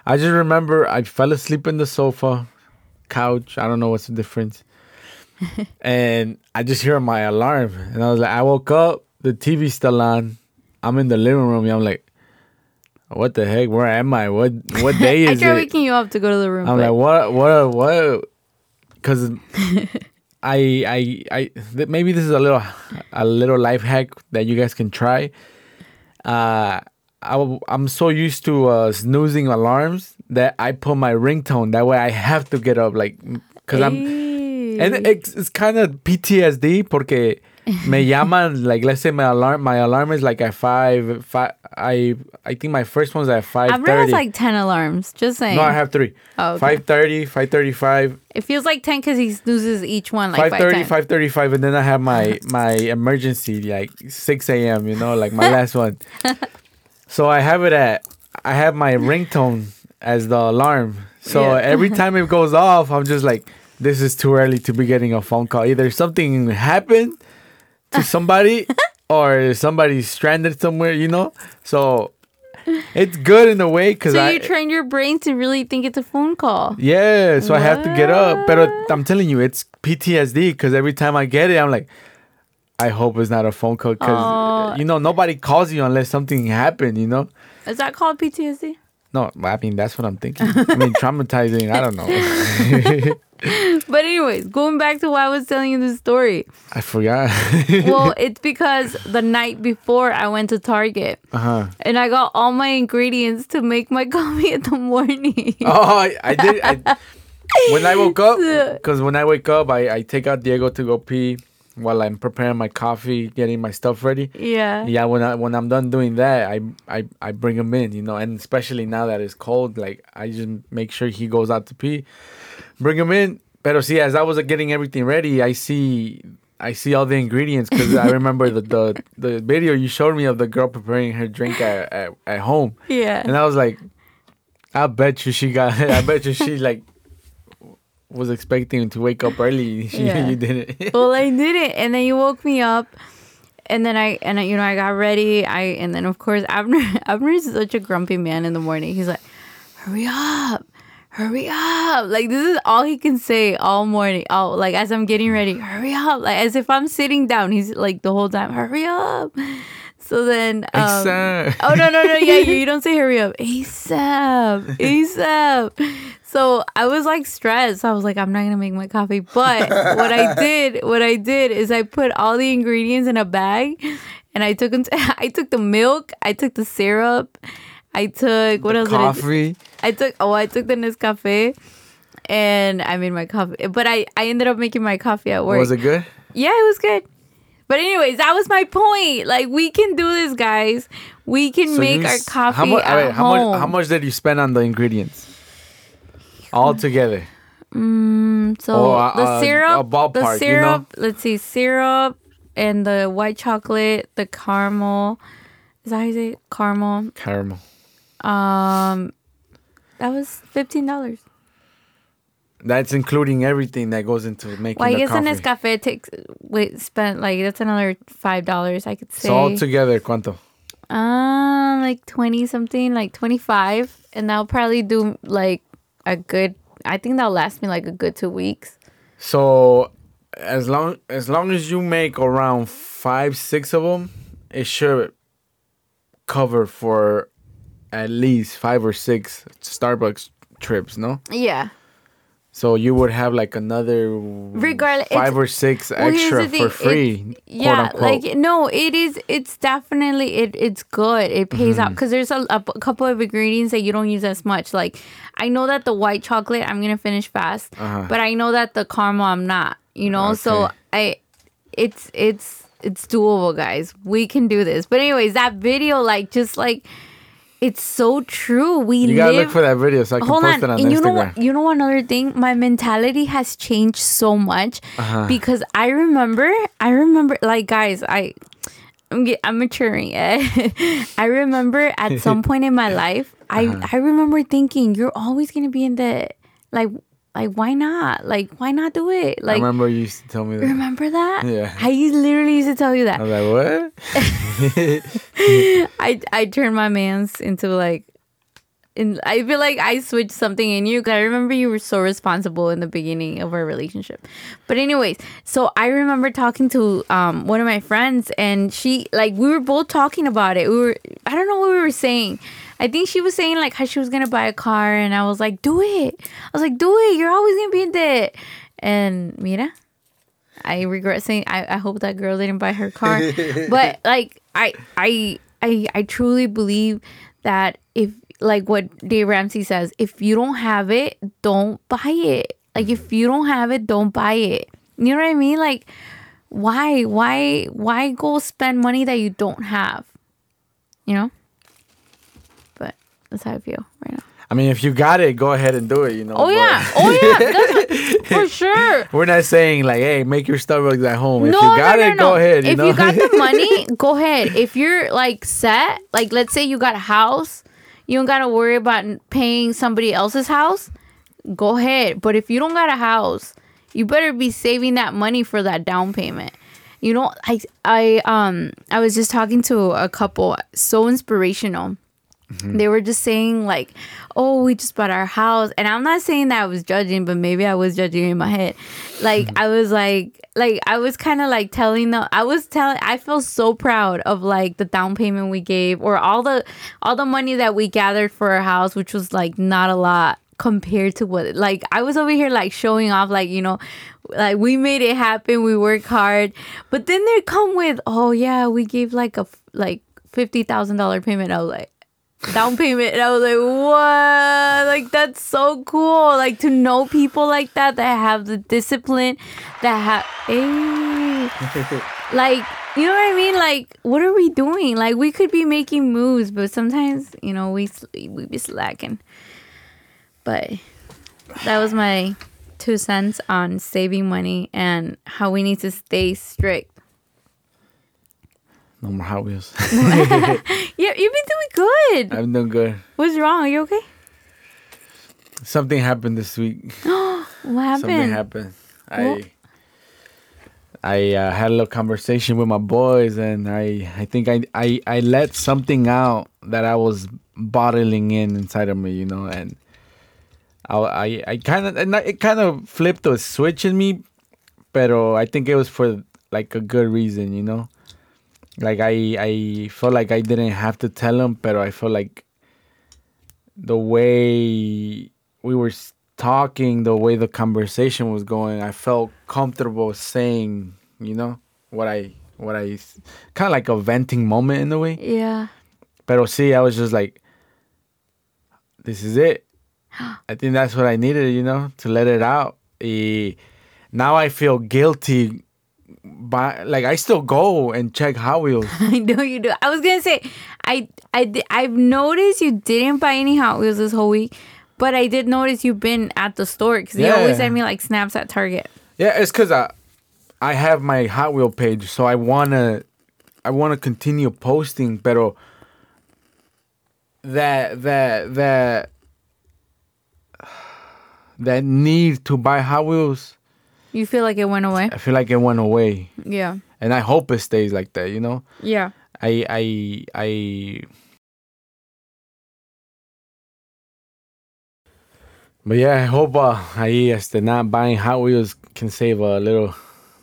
S1: I just remember I fell asleep in the sofa, couch. I don't know what's the difference. and I just hear my alarm, and I was like, I woke up, the TV's still on, I'm in the living room, and I'm like, what the heck? Where am I? What what day
S2: I
S1: is
S2: tried
S1: it?
S2: waking you up to go to the room.
S1: I'm
S2: but-
S1: like, what, what, what? Because I, I, I, th- maybe this is a little, a little life hack that you guys can try. Uh, I, I'm so used to uh, snoozing alarms that I put my ringtone. That way, I have to get up, like, because I'm, and it's, it's kind of PTSD porque me llaman like let's say my alarm my alarm is like at five five I I think my first one's at five
S2: I've read like 10 alarms. Just saying.
S1: no, I have three.
S2: Oh, okay.
S1: 5.30, 5.35,
S2: It feels like 10 because he snoozes each one like
S1: 530, 535, and then I have my my emergency like 6 a.m., you know, like my last one. So I have it at, I have my ringtone as the alarm. So
S2: Yeah.
S1: every time it goes off, I'm just like, this is too early to be getting a phone call. Either something happened to somebody or somebody's stranded somewhere, you know? So it's good in a way because
S2: So
S1: I.
S2: you trained your brain to really think it's a phone call.
S1: Yeah, so I have to get up. But I'm telling you, it's PTSD because every time I get it, I'm like, I hope it's not a phone call because,
S2: Aw.
S1: you know, nobody calls you unless something happened, you know?
S2: Is that called PTSD?
S1: No, I mean, that's what I'm thinking. I mean, traumatizing, I don't know.
S2: But anyways, going back to why I was telling you this story.
S1: I forgot.
S2: Well, it's because the night before I went to Target
S1: uh-huh.
S2: and I got all my ingredients to make my coffee in the morning.
S1: Oh, I, I did. I, when I woke up, because when I wake up, I, I take out Diego to go pee while I'm preparing my coffee, getting my stuff ready.
S2: Yeah.
S1: yeah when I when I'm done doing that I I I bring him in you know and especially now that it's cold like I just make sure he goes out to pee bring him in but see as I was getting everything ready I see I see all the ingredients because I remember the, the the video you showed me of the girl preparing her drink at, at, at home
S2: Yeah.
S1: and I was like I bet you she got I bet you she like was expecting to wake up early
S2: Yeah.
S1: you didn't
S2: well, I did it, and then you woke me up, and then I and I, you know I got ready. I and then of course Abner Abner is such a grumpy man in the morning. He's like, "Hurry up, hurry up!" Like this is all he can say all morning. Oh, like as I'm getting ready, hurry up! Like as if I'm sitting down. He's like the whole time, "Hurry up!" So then, um,
S1: ASAP.
S2: oh no no no yeah you, you don't say hurry up ASAP ASAP. So I was like stressed. I was like, I'm not gonna make my coffee. But what I did, what I did is I put all the ingredients in a bag, and I took them. To, I took the milk. I took the syrup. I took what else? did I
S1: coffee
S2: I took oh I took the Nescafe, and I made my coffee. But I I ended up making my coffee at work.
S1: was it good
S2: Yeah, it was good. But anyways, that was my point. Like we can do this, guys. We can
S1: So
S2: make our coffee
S1: How much?
S2: at
S1: wait, how
S2: home.
S1: much? How much did you spend on the ingredients? All together.
S2: Mm, so
S1: uh,
S2: the
S1: uh,
S2: syrup,
S1: a ballpark,
S2: the
S1: you know?
S2: syrup. Let's see, syrup and the white chocolate, the caramel. Is that how you say it? caramel?
S1: Caramel.
S2: Um, that was fifteen dollars.
S1: That's including everything that goes into making
S2: Well, I
S1: the
S2: guess
S1: coffee.
S2: an Nescafe takes wait spent like that's another five dollars. I could say.
S1: so all together, cuánto?
S2: Um, like twenty something, like twenty five, and that'll probably do like a good. I think that'll last me like a good two weeks.
S1: So as long as long as you make around five, six of them, it should cover for at least five or six Starbucks trips. No,
S2: Yeah.
S1: So you would have like another
S2: Regardless-
S1: five or six extra
S2: thing,
S1: for free.
S2: it- yeah, like no, it is. It's definitely it. It's good. It pays
S1: Mm-hmm.
S2: out because there's a, a, couple of ingredients that you don't use as much. Like I know that the white chocolate I'm gonna finish fast,
S1: Uh-huh.
S2: but I know that the caramel I'm not. You know, so I, it's it's it's doable, guys. We can do this. But anyways, that video, like, just like. It's so true. We
S1: you gotta
S2: live
S1: look for that video so I can
S2: hold
S1: post
S2: on.
S1: it on
S2: and you know
S1: Instagram.
S2: what? You know another thing. My mentality has changed so much
S1: Uh-huh.
S2: because I remember. I remember, like guys, I. I'm, get, I'm maturing. I remember at some point in my life, I
S1: Uh-huh.
S2: I remember thinking, "You're always gonna be in the like, like why not? Like why not do it?
S1: I
S2: Like
S1: remember you used to tell me that.
S2: remember that?
S1: Yeah.
S2: I literally used to tell you that.
S1: I was like, what?
S2: I I turned my man's into like in I feel like I switched something in you because I remember you were so responsible in the beginning of our relationship. But anyways, so I remember talking to um one of my friends and she like we were both talking about it. We were I don't know what we were saying. I think she was saying like how she was gonna buy a car and I was like, do it. I was like, do it. You're always gonna be in debt. And mira, I regret saying I, I hope that girl didn't buy her car. but like I I I I truly believe that if like what Dave Ramsey says, if you don't have it, don't buy it. Like if you don't have it, don't buy it. You know what I mean? Like why why why go spend money that you don't have? You know? But that's how I feel right now.
S1: I mean, if you got it, go ahead and do it. You know.
S2: Oh yeah. Oh yeah. What- for sure.
S1: We're not saying like, hey, make your Starbucks at home. If
S2: no,
S1: you got
S2: no, no,
S1: it,
S2: no.
S1: go ahead. You
S2: if
S1: know?
S2: you got the money, go ahead. If you're like set, like let's say you got a house, you don't gotta worry about paying somebody else's house. Go ahead. But if you don't got a house, you better be saving that money for that down payment. You know, I I um I was just talking to a couple so inspirational. Mm-hmm. They were just saying like, "Oh, we just bought our house," and I'm not saying that I was judging, but maybe I was judging in my head. Like mm-hmm. I was like, like I was kind of like telling them. I was telling. I feel so proud of like the down payment we gave, or all the all the money that we gathered for our house, which was like not a lot compared to what like I was over here like showing off like you know like we made it happen we work hard but then they come with oh yeah we gave like a like $50,000 payment I was like down payment and I was like what like that's so cool like to know people like that that have the discipline that have eh. hey like you know what I mean? Like, what are we doing? Like, we could be making moves, but sometimes, you know, we we be slacking. But that was my two cents on saving money and how we need to stay strict.
S1: No more Hot Wheels.
S2: Yeah, you've been doing good.
S1: I'm doing good.
S2: What's wrong? Are you okay?
S1: Something happened this week.
S2: What happened?
S1: Something happened. I I uh, had a little conversation with my boys, and I I think I I I let something out that I was bottling in inside of me, you know, and I I, I kind of it kind of flipped a switch in me, pero I think it was for like a good reason, you know. Like I I felt like I didn't have to tell him, but I felt like the way we were talking, the way the conversation was going, I felt comfortable saying, you know, what I what I kind of like a venting moment in a way.
S2: Yeah.
S1: Pero see, I was just like, this is it. I think that's what I needed, you know, to let it out. Now I feel guilty. By, like I still go and check Hot Wheels.
S2: I know you do. I was gonna say, I I I've noticed you didn't buy any Hot Wheels this whole week, but I did notice you've been at the store because you always send me like snaps at Target.
S1: Yeah, it's because I, I have my Hot Wheel page, so I wanna, I wanna continue posting, pero that that that that need to buy Hot Wheels,
S2: You feel like it went away?
S1: I feel like it went away,
S2: Yeah.
S1: and I hope it stays like that. You know,
S2: Yeah.
S1: I I I. But yeah, I hope uh, ahí este, not buying Hot Wheels can save a little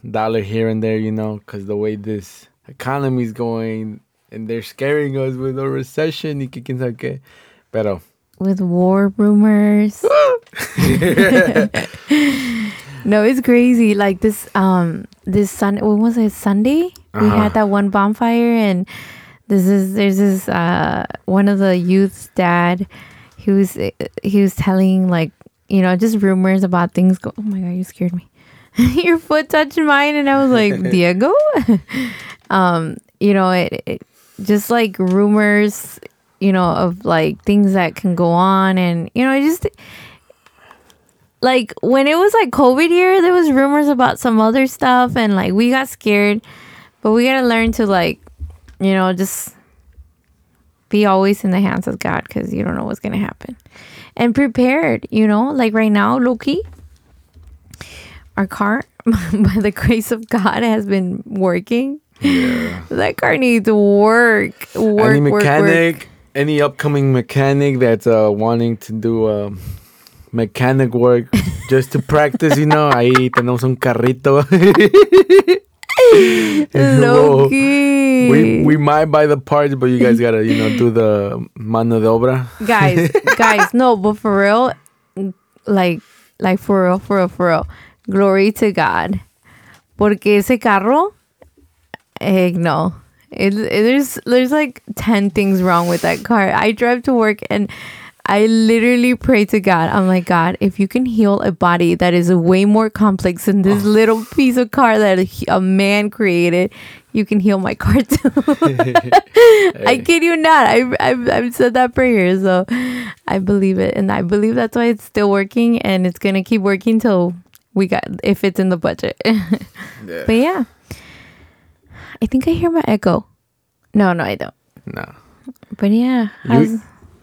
S1: dollar here and there, you know, because the way this economy is going and they're scaring us with a recession y que quién sabe qué. Pero
S2: With war rumors. no, it's crazy. Like this um this sun when was it Sunday? We
S1: Uh-huh.
S2: had that one bonfire and this is there's this uh one of the youth's dad he was he was telling like you know just rumors about things go oh my god you scared me your foot touched mine and i was like diego um you know it, it just like rumors you know of like things that can go on and you know it just like when it was like covid year there was rumors about some other stuff and like we got scared but we gotta learn to like you know just be always in the hands of god because you don't know what's gonna happen. And prepared you know like right now loki our car by the grace of god has been working.
S1: Yeah,
S2: that car needs work work
S1: any
S2: work, work.
S1: mechanic any upcoming mechanic that's uh, wanting to do um, mechanic work just to practice, you know, ahí tenemos un carrito.
S2: Loki.
S1: we we might buy the parts, but you guys gotta you know do the mano de obra.
S2: guys, guys, no, but for real, like, like for real, for real, for real. Glory to God. Porque ese carro, eh, no. It, it, there's there's like 10 things wrong with that car. I drive to work and I literally pray to God. I'm like, God, if you can heal a body that is way more complex than this oh. little piece of car that a, a man created, you can heal my car too. I kid you not. I, I've, I've said that prayer. So I believe it. And I believe that's why it's still working and it's going to keep working till we got, if it's in the budget. But yeah, I think I hear my echo. No, no, I don't.
S1: No.
S2: But yeah,
S1: You-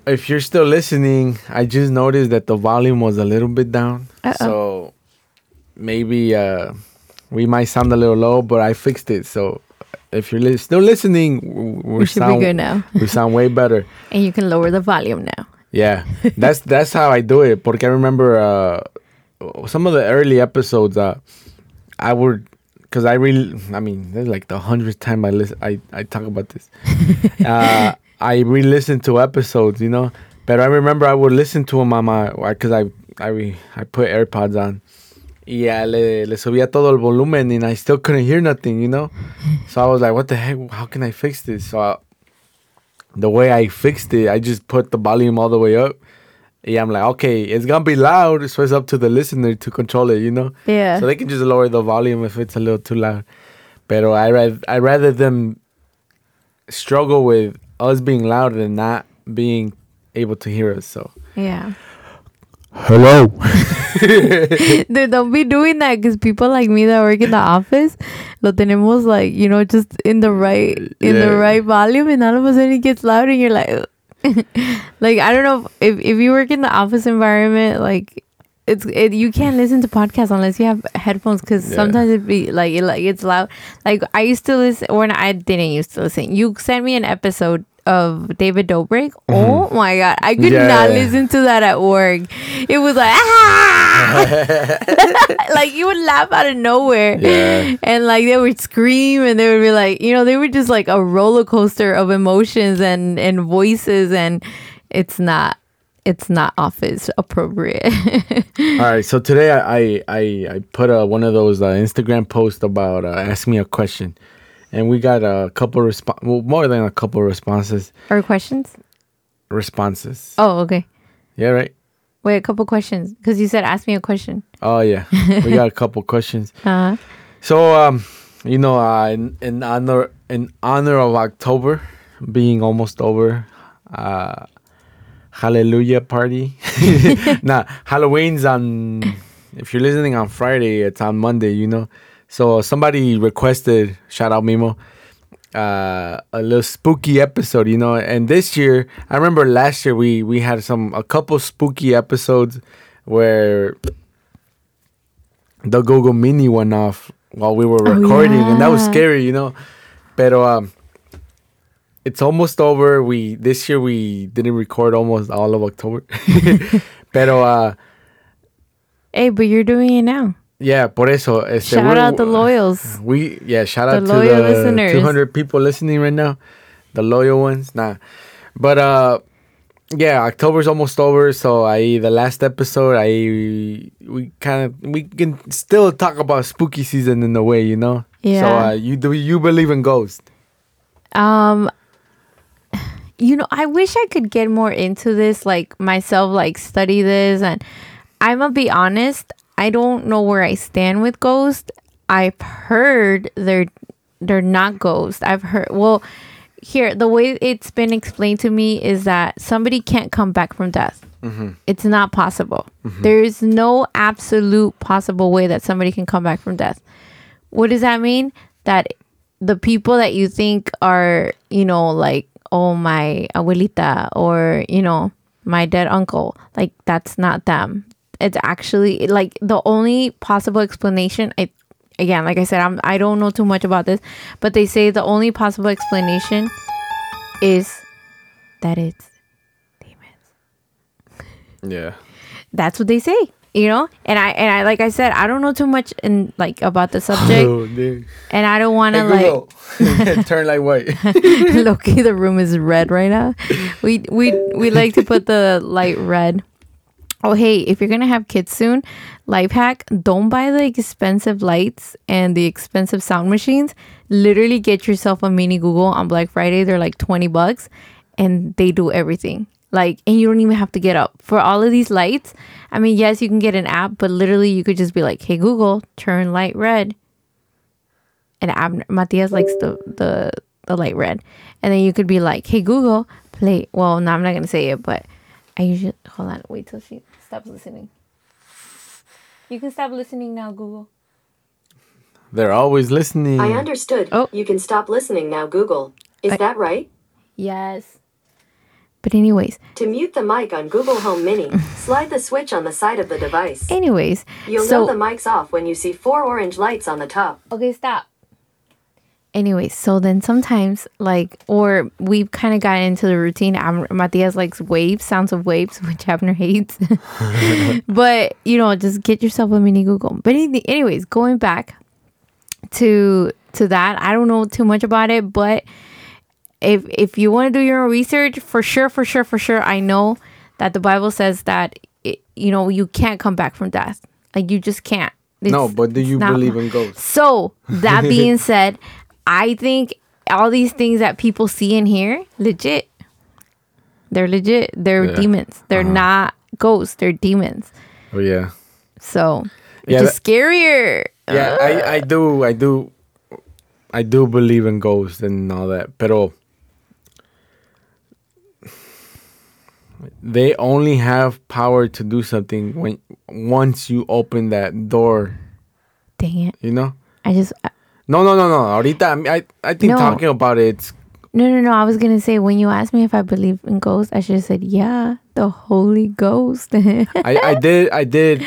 S1: If you're still listening, I just noticed that the volume was a little bit down.
S2: Uh-oh.
S1: So maybe uh, we might sound a little low, but I fixed it. So if you're li- still listening, we
S2: should
S1: sound,
S2: be good now.
S1: we sound way better.
S2: And you can lower the volume now.
S1: Yeah, that's that's how I do it. Porque I remember uh, some of the early episodes. Uh, I would, cause I really, I mean, this is like the hundredth time I listen. I I talk about this. uh, I re-listened to episodes, you know. But I remember I would listen to them on my, cause I I re, I put AirPods on. Yeah, le, le subía todo el volumen and I still couldn't hear nothing, you know? So I was like, what the heck? How can I fix this? So I, the way I fixed it, I just put the volume all the way up. Yeah, I'm like, okay, it's gonna be loud, so it's up to the listener to control it, you know.
S2: Yeah.
S1: So they can just lower the volume if it's a little too loud. But I rather I rather them struggle with us being louder than not being able to hear us. So
S2: Yeah.
S1: hello.
S2: Dude, don't be doing that because people like me that work in the office, lo tenemos like, you know, just in the right in the right volume and all of a sudden it gets loud and you're like like I don't know if if you work in the office environment, like it's it, you can't listen to podcasts unless you have headphones because
S1: Yeah.
S2: sometimes it be like it like it's loud. Like I used to listen when I didn't used to listen. You sent me an episode of David Dobrik. Oh my god, I could
S1: Mm-hmm. Yeah.
S2: not listen to that at work. It was like ah! like you would laugh out of nowhere.
S1: Yeah.
S2: And like they would scream and they would be like, you know, they were just like a roller coaster of emotions and and voices and it's not it's not office appropriate.
S1: All right, so today I I, I, put uh, one of those uh, Instagram posts about uh, ask me a question, and we got a couple response, well, more than a couple responses.
S2: or questions?
S1: Responses.
S2: Oh, okay.
S1: Yeah, right.
S2: Wait, a couple questions because you said ask me a question.
S1: Oh yeah, we got a couple questions.
S2: Uh,
S1: So um, you know, uh, in, in honor in honor of October being almost over, uh, Hallelujah party. nah, Halloween's on. If you're listening on Friday, it's on Monday. You know, so somebody requested shout out Mimo. Uh, a little spooky episode, you know, and this year, I remember last year we we had some a couple spooky episodes where the Google Mini went off while we were
S2: Oh,
S1: recording, and that was scary, you know. Pero um, it's almost over. We this year we didn't record almost all of October. Pero uh,
S2: hey, but you're doing it now.
S1: Yeah, por eso. Este,
S2: Shout out the loyals.
S1: We yeah, shout
S2: The
S1: out to the
S2: listeners.
S1: 200 people listening right now, the loyal ones. Nah, but uh, yeah, October's almost over, so I the last episode I we kind of we can still talk about spooky season in a way, you know. So
S2: Yeah.
S1: uh, you do you believe in ghosts?
S2: Um, you know, I wish I could get more into this, like myself, like study this. And I'm gonna be honest, I don't know where I stand with ghosts. I've heard they're they're not ghosts. I've heard well. Here, the way it's been explained to me is that somebody can't come back from death. Mm-hmm. It's not possible. Mm-hmm. There is no absolute possible way that somebody can come back from death. What does that mean? That the people that you think are, you know, like, oh, my abuelita or, you know, my dead uncle, like, that's not them. It's actually like the only possible explanation. I, again, like I said, I'm, I don't know too much about this, but they say the only possible explanation is that it's demons.
S1: Yeah.
S2: that's what they say you know and i and i like i said i don't know too much in like about the subject
S1: Oh,
S2: and i don't want to
S1: Hey,
S2: like
S1: Turn like white.
S2: Loki, the room is red right now. We we we like to put the light red. Oh hey, if you're gonna have kids soon, life hack: don't buy the expensive lights and the expensive sound machines. Literally, get yourself a mini Google on Black Friday. They're like twenty bucks, and they do everything. Like, and you don't even have to get up for all of these lights. I mean, yes, you can get an app, but literally, you could just be like, "Hey Google, turn light red." and Abner Matias likes the the the light red, and then you could be like, "Hey Google, play." Well, no, I'm not gonna say it, but I usually hold on. Wait till she stops listening. You can stop listening now, Google.
S1: They're always listening.
S3: I understood.
S2: Oh.
S3: You can stop listening now, Google. Is
S2: I-
S3: that right?
S2: Yes. But anyways,
S3: To mute the mic on Google Home Mini, slide the switch on the side of the device.
S2: anyways,
S3: You'll
S2: so
S3: know the mic's off when you see four orange lights on the top.
S2: okay, stop. Anyways, so then sometimes like, or we've kind of gotten into the routine. Am- Matias likes waves, sounds of waves, which Abner hates. but you know, just get yourself a mini Google. But any- anyways, going back to to that, I don't know too much about it, but if if you want to do your own research, for sure, for sure, for sure, I know that the Bible says that it, you know you can't come back from death. Like you just can't.
S1: no, but do you believe in ghosts?
S2: so that being said, I think all these things that people see in here, legit. They're legit. They're
S1: Yeah.
S2: demons. They're uh-huh. not ghosts. They're demons.
S1: Oh yeah.
S2: So
S1: Yeah,
S2: it's just scarier.
S1: Yeah, I, I do, I do, I do believe in ghosts and all that, pero they only have power to do something when once you open that door,
S2: Dang it.
S1: you know.
S2: I just
S1: No, no, no, no. Ahorita, I, I, think
S2: No.
S1: talking about it,
S2: no no no. I was gonna say when you asked me if I believe in ghosts, I should have said yeah, the Holy Ghost.
S1: I, I did, I did,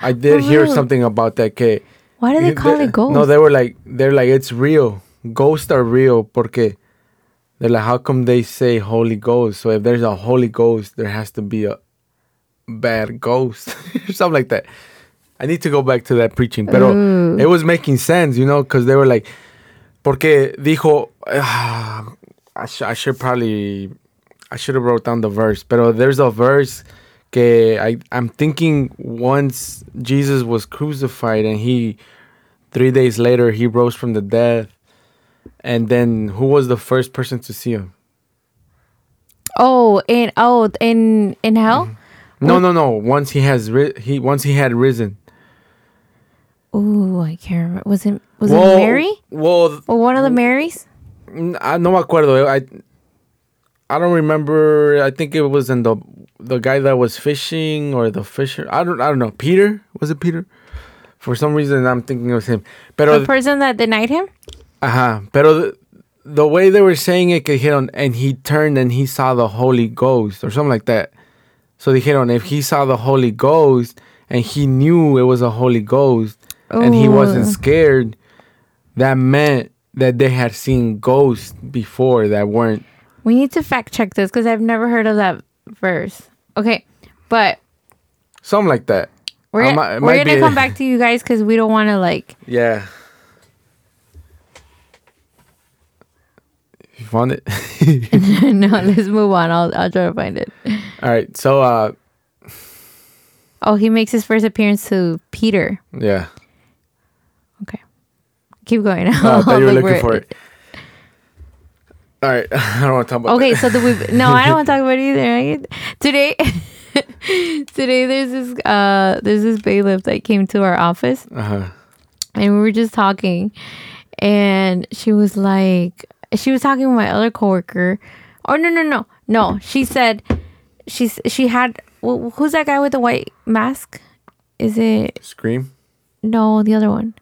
S1: I did hear something about that. Que
S2: Why do they call it ghost?
S1: No, they were like, they're like, it's real. Ghosts are real porque they're like, how come they say Holy Ghost? So if there's a Holy Ghost, there has to be a bad ghost or something like that. I need to go back to that preaching, but it was making sense, you know, because they were like, porque dijo, ah, I, sh- I should probably, I should have wrote down the verse, but there's a verse que I, I'm thinking once Jesus was crucified and he, three days later, he rose from the dead. And then who was the first person to see him?
S2: oh, in oh, in in hell.
S1: No, no, no. Once he has ri- he once he had risen.
S2: Ooh, I can't remember. Was it was
S1: Well,
S2: it Mary
S1: Well,
S2: or one of the Marys?
S1: I no me acuerdo. Eh, I I don't remember. I think it was in the the guy that was fishing or the fisher. I don't I don't know. Peter was it Peter? For some reason, I'm thinking it was him. Pero
S2: The person that denied him.
S1: Ajá, pero the, the way they were saying it, que dijeron, and he turned and he saw the Holy Ghost or something like that. So dijeron, if he saw the Holy Ghost and he knew it was a Holy Ghost and he wasn't scared, that meant that they had seen ghosts before that weren't.
S2: We need to fact check this because I've never heard of that verse. Okay, but
S1: Something like that.
S2: we're gonna,
S1: might-
S2: we're gonna come back to you guys because we don't want to like.
S1: Yeah. You found it?
S2: no, let's move on. I'll I'll try to find it.
S1: All right. So, uh,
S2: Oh, he makes his first appearance to Peter.
S1: yeah.
S2: Keep going.
S1: Oh, I thought you were looking for it. All right. I don't want to talk about
S2: Okay,
S1: that.
S2: so the we no, I don't want to talk about it either. Right? Today, today there's this uh there's this bailiff that came to our office
S1: Uh-huh.
S2: and we were just talking and she was like she was talking with my other coworker oh no no no no she said she's she had wh- who's that guy with the white mask is it
S1: Scream.
S2: no the other one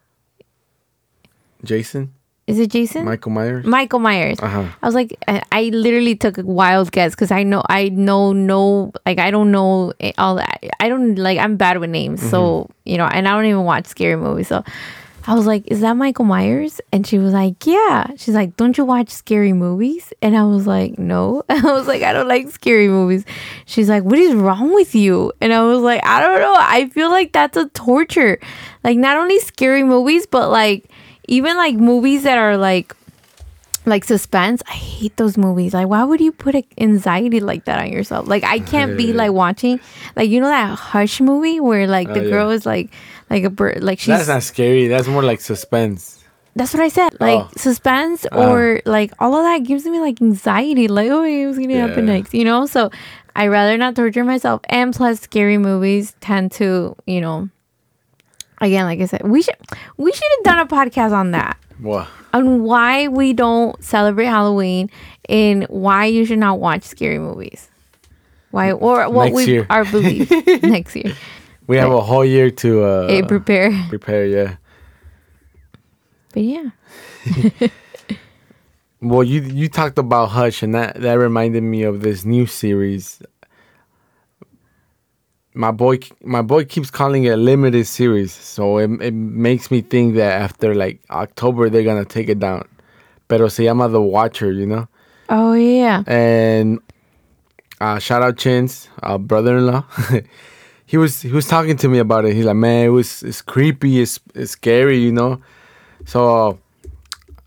S1: Jason.
S2: is it jason
S1: Michael Myers.
S2: michael myers
S1: Uh huh.
S2: i was like i, I literally took a wild guess because i know i know no like i don't know all that i don't like i'm bad with names so you know and i don't even watch scary movies so I was like, "Is that Michael Myers?" And she was like, "Yeah." She's like, "Don't you watch scary movies?" And I was like, "No." I was like, "I don't like scary movies." She's like, "What is wrong with you?" And I was like, "I don't know. I feel like that's a torture. Like not only scary movies, but like even like movies that are like like suspense. I hate those movies. Like, why would you put anxiety like that on yourself? Like, I can't be like watching, like you know that Hush movie where like the
S1: Oh, yeah.
S2: girl is like like a bird, like she's
S1: That's not scary. That's more like suspense.
S2: that's what I said. Like
S1: Oh.
S2: suspense
S1: Ah.
S2: or like all of that gives me like anxiety. Like, oh, what's gonna happen next? You know? So I rather not torture myself. And plus, scary movies tend to, you know, again, like I said, we should we should have done a podcast on that
S1: What?
S2: on why we don't celebrate Halloween and why you should not watch scary movies. Why or what
S1: Next
S2: we
S1: year.
S2: our belief next year.
S1: We have a whole year to uh,
S2: Eh, prepare.
S1: prepare. Yeah.
S2: But yeah.
S1: Well, you you talked about Hush, and that that reminded me of this new series. My boy, my boy keeps calling it a limited series, so it it makes me think that after like October they're gonna take it down. Pero se llama The Watcher, you know.
S2: Oh yeah.
S1: and uh, shout out Chins, uh, brother-in-law. he was he was talking to me about it. He's like, man, it was it's creepy, it's it's scary, you know. So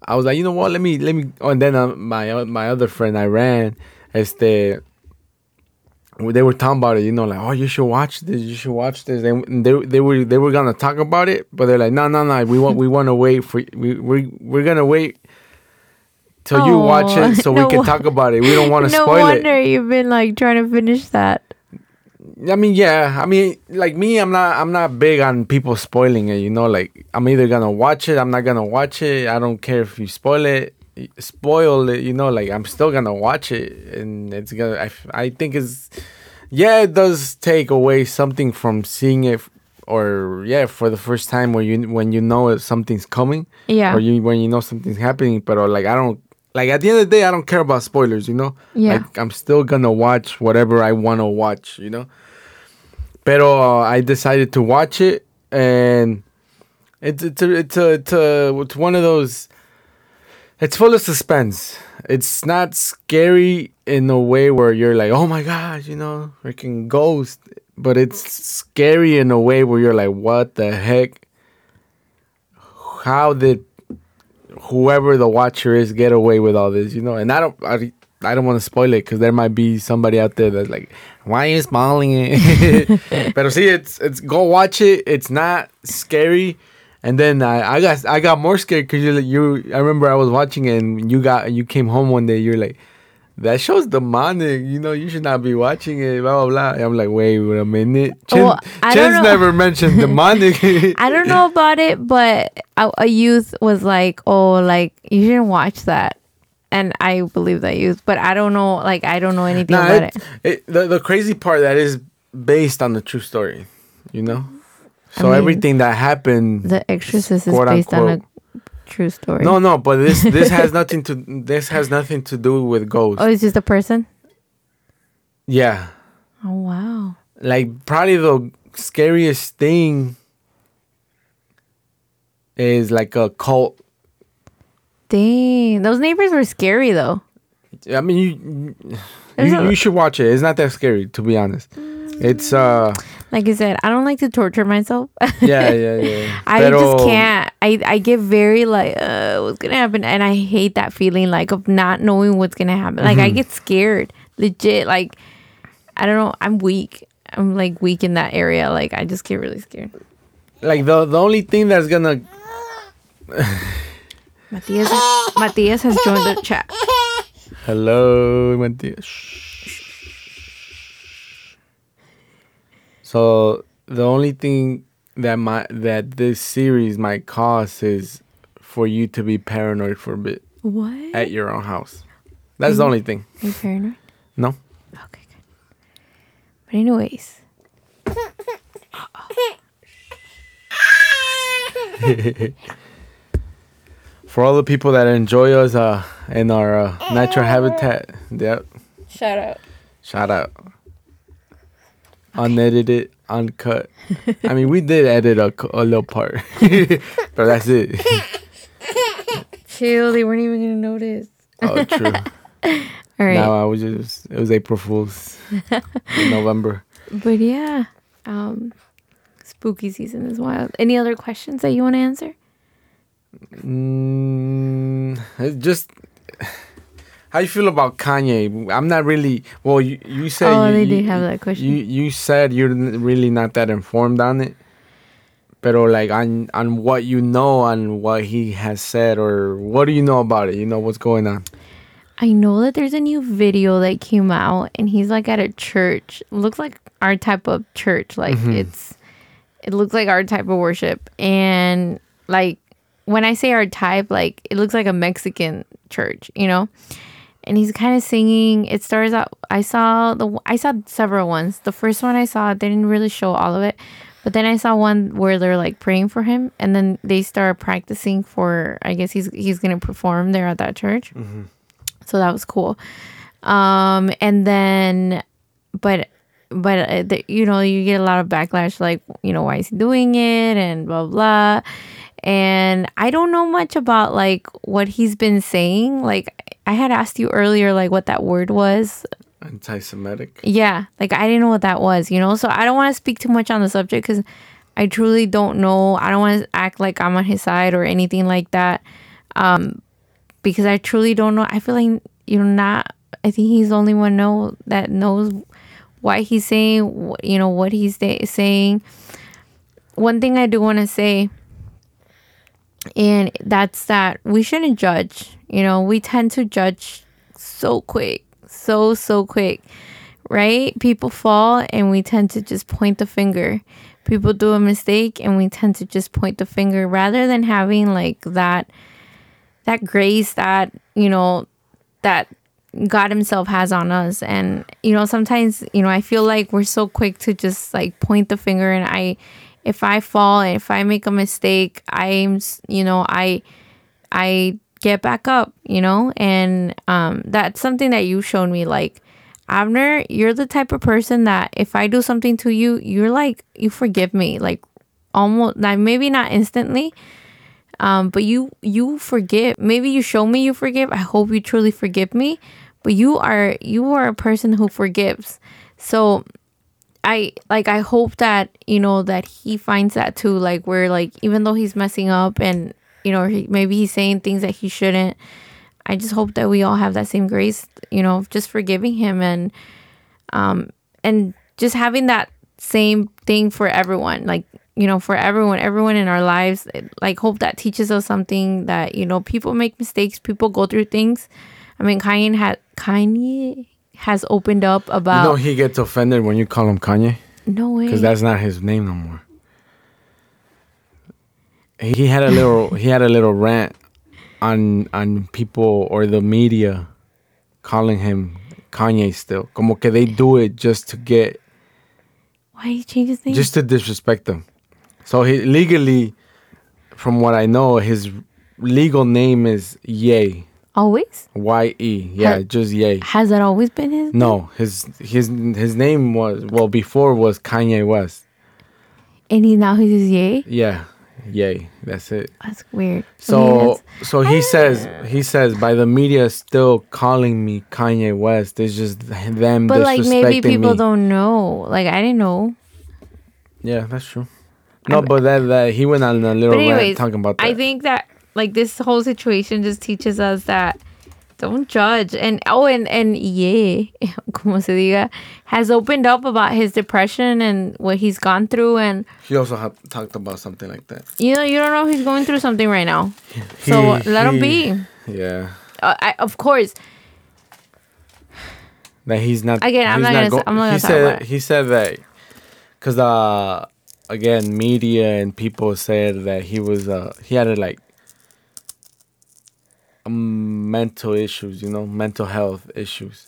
S1: I was like, you know what? Let me let me. Oh, and then uh, my my other friend Iran, este, they were talking about it. You know, like, oh, you should watch this. You should watch this. And they they were they were gonna talk about it, but they're like, no, no, no. We want we want to wait for we we we're gonna wait. Till you watch it, so oh,
S2: no
S1: we can talk about it. We don't want to
S2: no
S1: spoil
S2: wonder you've been like trying to finish that.
S1: I mean, yeah. I mean, like me, I'm not. I'm not big on people spoiling it. You know, like I'm either gonna watch it. I'm not gonna watch it. I don't care if you spoil it. Spoil it. You know, like I'm still gonna watch it, and it's gonna. I, I think it's. Yeah, it does take away something from seeing it, or yeah, for the first time when you when you know something's coming,
S2: Yeah.
S1: or you when you know something's happening. But like I don't. Like at the end of the day, I don't care about spoilers. You know.
S2: Yeah.
S1: Like I'm still gonna watch whatever I wanna watch. You know. Pero uh, I decided to watch it, and it's it's a, it's a, it's a, it's one of those. It's full of suspense. It's not scary in a way where you're like, oh my gosh, you know, freaking ghost. But it's scary in a way where you're like, what the heck? How did whoever the watcher is get away with all this? You know, and I don't. I, I don't want to spoil it because there might be somebody out there that's like, "Why are you spoiling it?" but see, it's it's go watch it. It's not scary, and then I, I got I got more scared because you you. I remember I was watching it and you got you came home one day. You're like, "That show's demonic. You know, you should not be watching it." Blah blah blah. And I'm like, "Wait, a minute." Chin,
S2: Well, I don't
S1: Chin's
S2: know.
S1: never mentioned demonic.
S2: I don't know about it, but a, a youth was like, "Oh, like you shouldn't watch that," and I believe that youth, but I don't know. Like I don't know anything
S1: Nah,
S2: about
S1: it,
S2: it.
S1: it, the, the crazy part that is based on the true story, you know. So
S2: mean,
S1: everything that happened,
S2: The Exorcist is
S1: quote,
S2: based on
S1: unquote.
S2: a true story.
S1: no, no, but this this has nothing to this has nothing to do with ghosts.
S2: Oh, it's just a person.
S1: Yeah,
S2: Oh wow.
S1: like probably the scariest thing is like a cult.
S2: Dang, those neighbors were scary though.
S1: I mean, you
S2: There's
S1: you,
S2: a-
S1: you should watch it. It's not that scary, to be honest. It's uh,
S2: Like I said, I don't like to torture myself.
S1: yeah, yeah, yeah.
S2: I
S1: Pero-
S2: just can't. I, I get very like, uh, what's gonna happen? And I hate that feeling like of not knowing what's gonna happen. Like
S1: Mm-hmm.
S2: I get scared, legit. Like I don't know. I'm weak. I'm like weak in that area. Like I just get really scared.
S1: Like the the only thing that's gonna
S2: Matias, Matias has joined the chat.
S1: Hello, Matias. So the only thing that my that this series might cause is for you to be paranoid for a bit
S2: What?
S1: at your own house. That's the only thing.
S2: Are you paranoid?
S1: No.
S2: Okay, good. But anyways,
S1: For all the people that enjoy us uh, in our uh, natural habitat, yep.
S2: shout out.
S1: Shout out. Unedited, uncut. I mean, we did edit a, a little part, but that's it.
S2: Chill. They weren't even gonna notice.
S1: Oh, true.
S2: All right.
S1: No, I was just it was April Fools in November.
S2: But yeah, um, spooky season is wild. Any other questions that you want to answer?
S1: Mm, it's just how you feel about Kanye? I'm not really. Well, you you said
S2: Oh,
S1: you,
S2: they did have that question.
S1: You you said you're really not that informed on it, but like on on what you know on what he has said or what do you know about it? You know what's going on.
S2: I know that there's a new video that came out, and he's like at a church. Looks like our type of church. Like mm-hmm. it's, it looks like our type of worship, and like when I say our type, like it looks like a Mexican church, you know. And he's kind of singing. It starts out. I saw the. I saw several ones. The first one I saw they didn't really show all of it, but then I saw one where they're like praying for him, and then they start practicing for. I guess he's he's gonna perform there at that church so that was cool um and then but but uh, the, you know you get a lot of backlash like you know why is he doing it and blah blah and i don't know much about like what he's been saying like i had asked you earlier like what that word was.
S1: Anti-Semitic.
S2: yeah like i didn't know what that was you know? So i don't want to speak too much on the subject because i truly don't know. I don't want to act like i'm on his side or anything like that um because i truly don't know. I feel like you're not i think he's the only one know that knows why he's saying you know what he's sa- saying. One thing i do want to say and that's that we shouldn't judge you know we tend to judge so quick so so quick right? People fall and we tend to just point the finger. People do a mistake and we tend to just point the finger rather than having like that that grace that you know that god himself has on us. And you know sometimes you know i feel like we're so quick to just like point the finger and i if i fall and if i make a mistake i'm you know i i get back up you know? And um that's something that you showed me like abner you're the type of person that if i do something to you you're like you forgive me like almost like maybe not instantly um but you you forgive maybe you show me you forgive i hope you truly forgive me but you are you are a person who forgives. So i like i hope that you know that he finds that too like where like even though he's messing up and you know he, maybe he's saying things that he shouldn't i just hope that we all have that same grace you know just forgiving him and um and just having that same thing for everyone like you know for everyone everyone in our lives like hope that teaches us something that you know people make mistakes people go through things. I mean kanye had kanye has opened up
S1: You
S2: about
S1: know he gets offended when you call him Kanye
S2: no way
S1: because that's not his name no more. He he had a little he had a little rant on on people or the media calling him Kanye still. Como que they do it just to get
S2: why he changed his name
S1: just to disrespect them. So he legally, from what I know, his legal name is Ye.
S2: Always
S1: Y E. Yeah,
S2: Ha-
S1: just Ye.
S2: has that always been his
S1: No, his his his name was well before was Kanye West.
S2: and he now he's yay
S1: Yeah, Ye. That's it.
S2: that's weird
S1: So so he ah. says he says by the media still calling me Kanye West. It's just them
S2: but like maybe people
S1: me.
S2: don't know like i didn't know
S1: Yeah, that's true. No, but that, that he went on a little
S2: anyways,
S1: rant talking about that.
S2: I think that like this whole situation just teaches us that don't judge and oh and and yeah, como se diga, has opened up about his depression and what he's gone through and
S1: he also ha- talked about something like that.
S2: you know you don't know if he's going through something right now. So
S1: He-
S2: let him
S1: he-
S2: be.
S1: Yeah,
S2: Uh, I, of course,
S1: that he's not.
S2: Again, I'm
S1: he's
S2: not gonna
S1: go-
S2: I'm not
S1: he
S2: gonna talk
S1: said
S2: about it.
S1: he said that because uh again media and people said that he was uh he had a, like mental issues, you know, mental health issues.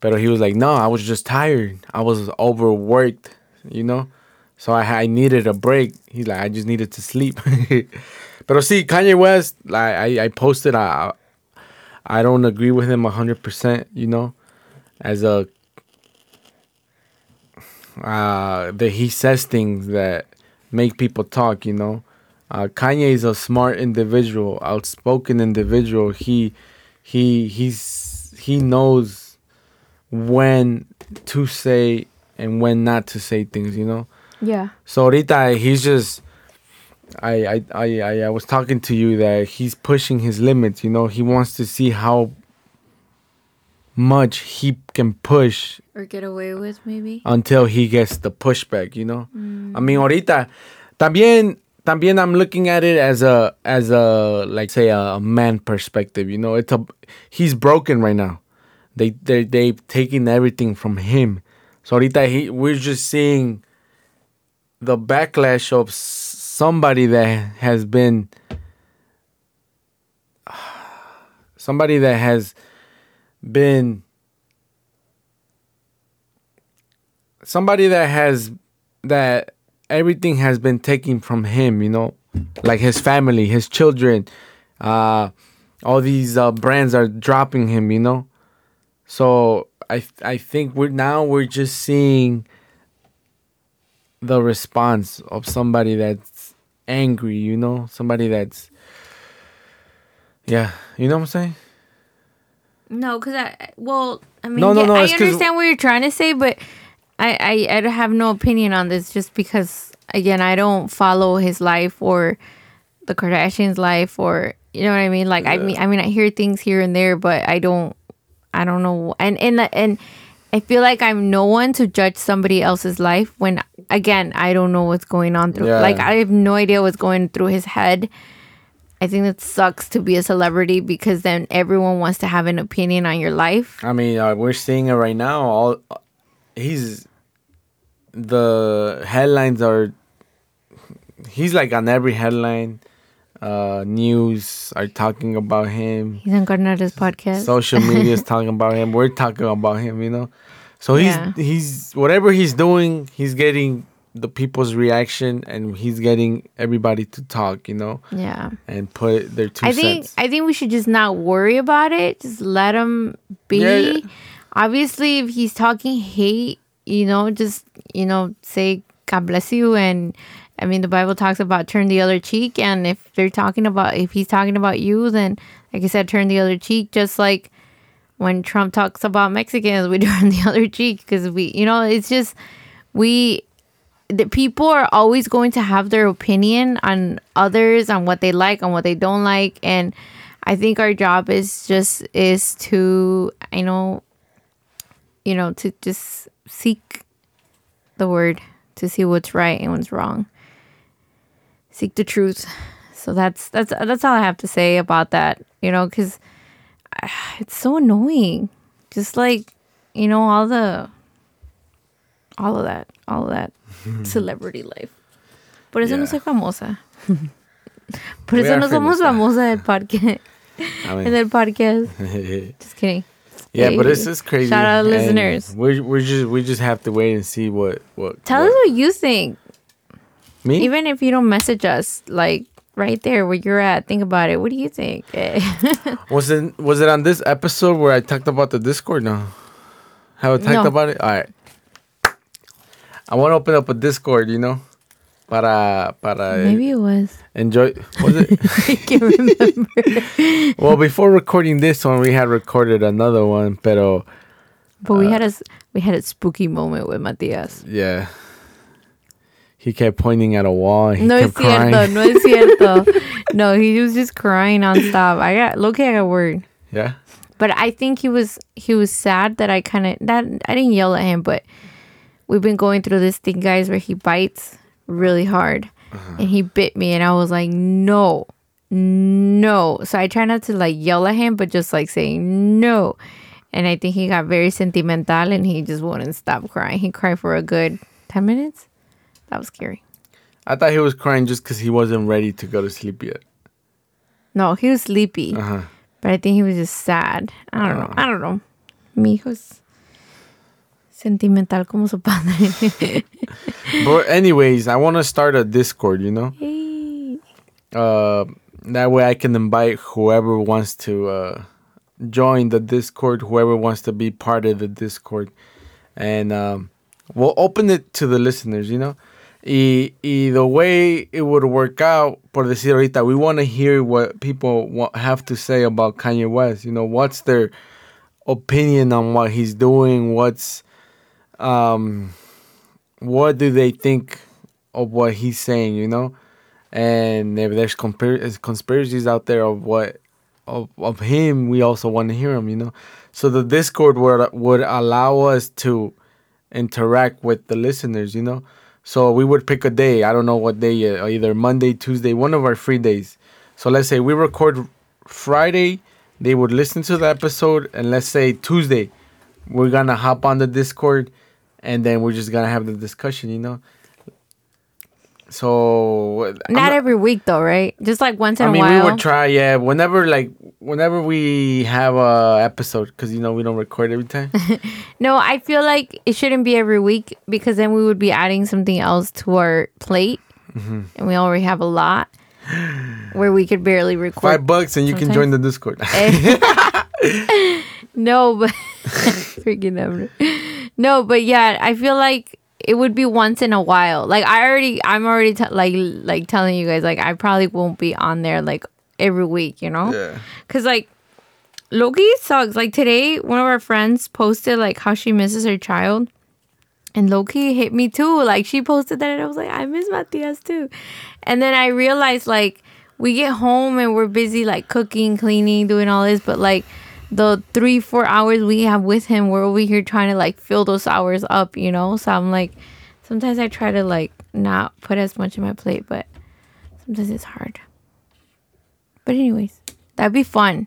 S1: But he was like, no, I was just tired. I was overworked, you know. So I I needed a break. He's like, I just needed to sleep. but see, Kanye West, like I, I posted, I I don't agree with him hundred percent, you know, as a uh, that he says things that make people talk. You know, uh, Kanye is a smart individual, outspoken individual. He he he's he knows when to say and when not to say things. You know.
S2: Yeah.
S1: So ahorita he's just I, I I I I was talking to you that he's pushing his limits, you know. He wants to see how much he can push
S2: Or get away with maybe.
S1: until he gets the pushback, you know. I mean, ahorita también también I'm looking at it as a as a like say a, man perspective, you know. It's a he's broken right now. They they they taking everything from him. So ahorita he we're just seeing the backlash of somebody that has been somebody that has been somebody that has that everything has been taken from him you know like his family his children uh all these uh, brands are dropping him you know? So i i think we're now we're just seeing the response of somebody that's angry you know? Somebody that's yeah you know what i'm saying?
S2: No, because I well, I mean,
S1: No, no,
S2: yeah,
S1: no,
S2: I understand what you're trying to say, but I, I I have no opinion on this just because again I don't follow his life or the Kardashians' life or you know what I mean. Like I mean I mean I hear things here and there, but I don't I don't know and and and I feel like I'm no one to judge somebody else's life when again I don't know what's going on through.
S1: Yeah.
S2: Like I have no idea what's going through his head. I think it sucks to be a celebrity because then everyone wants to have an opinion on your life.
S1: I mean, uh, we're seeing it right now. All he's the headlines are. He's like on every headline. Uh, news are talking about him.
S2: He's on Gardner's podcast.
S1: Social media is talking about him. We're talking about him. You know, so he's
S2: Yeah.
S1: he's whatever he's doing, he's getting the people's reaction, and he's getting everybody to talk. You know,
S2: yeah.
S1: and put their two
S2: I think
S1: cents.
S2: I think we should just not worry about it. Just let him be.
S1: Yeah.
S2: Obviously, if he's talking hate, you know, just you know, say God bless you. And I mean, the Bible talks about turn the other cheek. And if they're talking about, if he's talking about you, then like I said, turn the other cheek. Just like when Trump talks about Mexicans, we turn the other cheek because we, you know, it's just we the people are always going to have their opinion on others on what they like on what they don't like and i think our job is just is to i know you know to just seek the word to see what's right and what's wrong. Seek the truth. So that's that's that's all i have to say about that you know because ah, it's so annoying. Just like you know all the all of that all of that celebrity life. Por eso no soy famosa. Por eso no somos famosas del podcast
S1: I
S2: en el podcast just kidding
S1: yeah, but it's just crazy.
S2: shout out
S1: and
S2: listeners.
S1: We're we're just we just have to wait and see what what.
S2: tell
S1: what,
S2: us what you think
S1: me.
S2: even if you don't message us like right there where you're at think about it what do you think
S1: Was it was it on this episode where I talked about the Discord? No, have I talked
S2: No.
S1: about it? All right. I want to open up a Discord, you know, para para
S2: maybe it was
S1: enjoy. Was it?
S2: i can't remember
S1: well, before recording this one, we had recorded another one, pero
S2: but
S1: Uh,
S2: we had a we had a spooky moment with matias
S1: yeah, he kept pointing at a wall. And he
S2: no es
S1: kept crying.
S2: cierto no es cierto no he was just crying nonstop i got look i got word
S1: Yeah.
S2: but I think he was he was sad that I kind of that I didn't yell at him, but we've been going through this thing, guys, where he bites really hard, and he bit me, and I was like, no, no. So I try not to like yell at him, but just like saying no, and I think he got very sentimental, and he just wouldn't stop crying. He cried for a good ten minutes. That was scary.
S1: I thought he was crying just because he wasn't ready to go to sleep yet.
S2: No, he was sleepy,
S1: Uh huh.
S2: but I think he was just sad. I don't know. I don't know. Mi hijo es sentimental como su padre.
S1: But anyways, I want to start a Discord. You know.
S2: Hey.
S1: Uh, that way I can invite whoever wants to uh, join the Discord, whoever wants to be part of the Discord, and um, we'll open it to the listeners, you know. Y, y the way it would work out, por decir ahorita, we want to hear what people have to say about Kanye West. You know, what's their opinion on what he's doing? What's, um, what do they think of what he's saying? You know, and if there's conspiracies out there of what of, of him, we also want to hear him. You know, so the Discord would would allow us to interact with the listeners. You know, so we would pick a day. I don't know what day uh, Either Monday, Tuesday, one of our free days. So let's say we record Friday. They would listen to the episode, and let's say Tuesday, we're gonna hop on the Discord, and then we're just gonna have the discussion. You know. So I'm
S2: Not every week though, right? Just like once in
S1: I mean,
S2: a while.
S1: we would try, yeah. Whenever, like, whenever we have a episode, because you know we don't record every time.
S2: No, I feel like it shouldn't be every week because then we would be adding something else to our plate,
S1: Mm-hmm.
S2: and we already have a lot where we could barely record.
S1: Five bucks, and you can join the Discord.
S2: No, but freaking ever. No, but yeah, I feel like it would be once in a while. Like I already, I'm already t- like like telling you guys like I probably won't be on there like every week, you know?
S1: yeah.
S2: Cause like low key sucks. Like today, one of our friends posted like how she misses her child. And Low key hit me too. Like she posted that and I was like, I miss Matias too. And then I realized like we get home and we're busy like cooking, cleaning, doing all this, but like the three, four hours we have with him, we're over here trying to like fill those hours up, you know? So I'm like sometimes I try to like not put as much in my plate, but sometimes it's hard. But anyways, that'd be fun.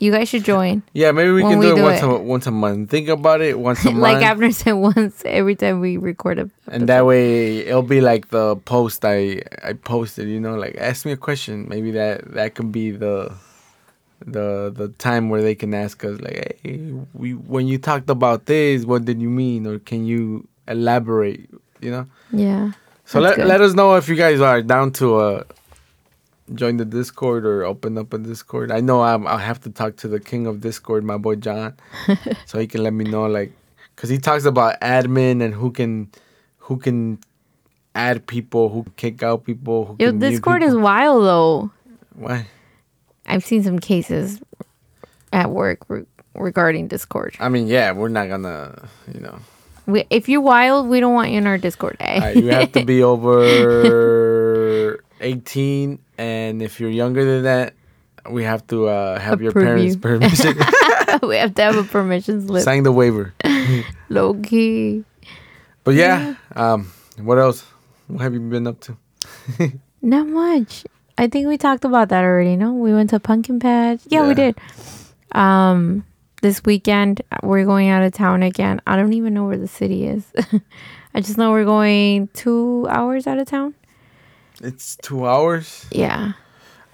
S2: You guys should join.
S1: Yeah, maybe we can
S2: we
S1: do it
S2: do
S1: once
S2: it.
S1: a once a month. Think about it once a month,
S2: like Abner said once every time we record a
S1: and that way it'll be like the post I I posted. You know, like ask me a question. Maybe that that can be the the the time where they can ask us like, hey, we when you talked about this, what did you mean, or can you elaborate? You know.
S2: Yeah.
S1: So let,
S2: good.
S1: let us know if you guys are down to uh, join the Discord or open up a Discord. I know I'm, I'll have to talk to the king of Discord, my boy John, so he can let me know like, cause he talks about admin and who can, who can add people, who kick out people. Who
S2: Yo, Discord is wild though.
S1: why.
S2: I've seen some cases at work re- regarding Discord.
S1: I mean, yeah, we're not gonna, you know,
S2: We, if you're wild, we don't want you in our Discord. Eh?
S1: uh, you have to be over 18, and if you're younger than that, we have to uh, have your parents' permission.
S2: we have to have a permission slip.
S1: Sign the waiver.
S2: Low key.
S1: But yeah, um, what else? What have you been up to?
S2: Not much. I think we talked about that already. No, we went to Pumpkin Patch. Yeah, we did. Um, this weekend we're going out of town again. I don't even know where the city is. I just know we're going two hours out of town.
S1: It's two hours.
S2: Yeah.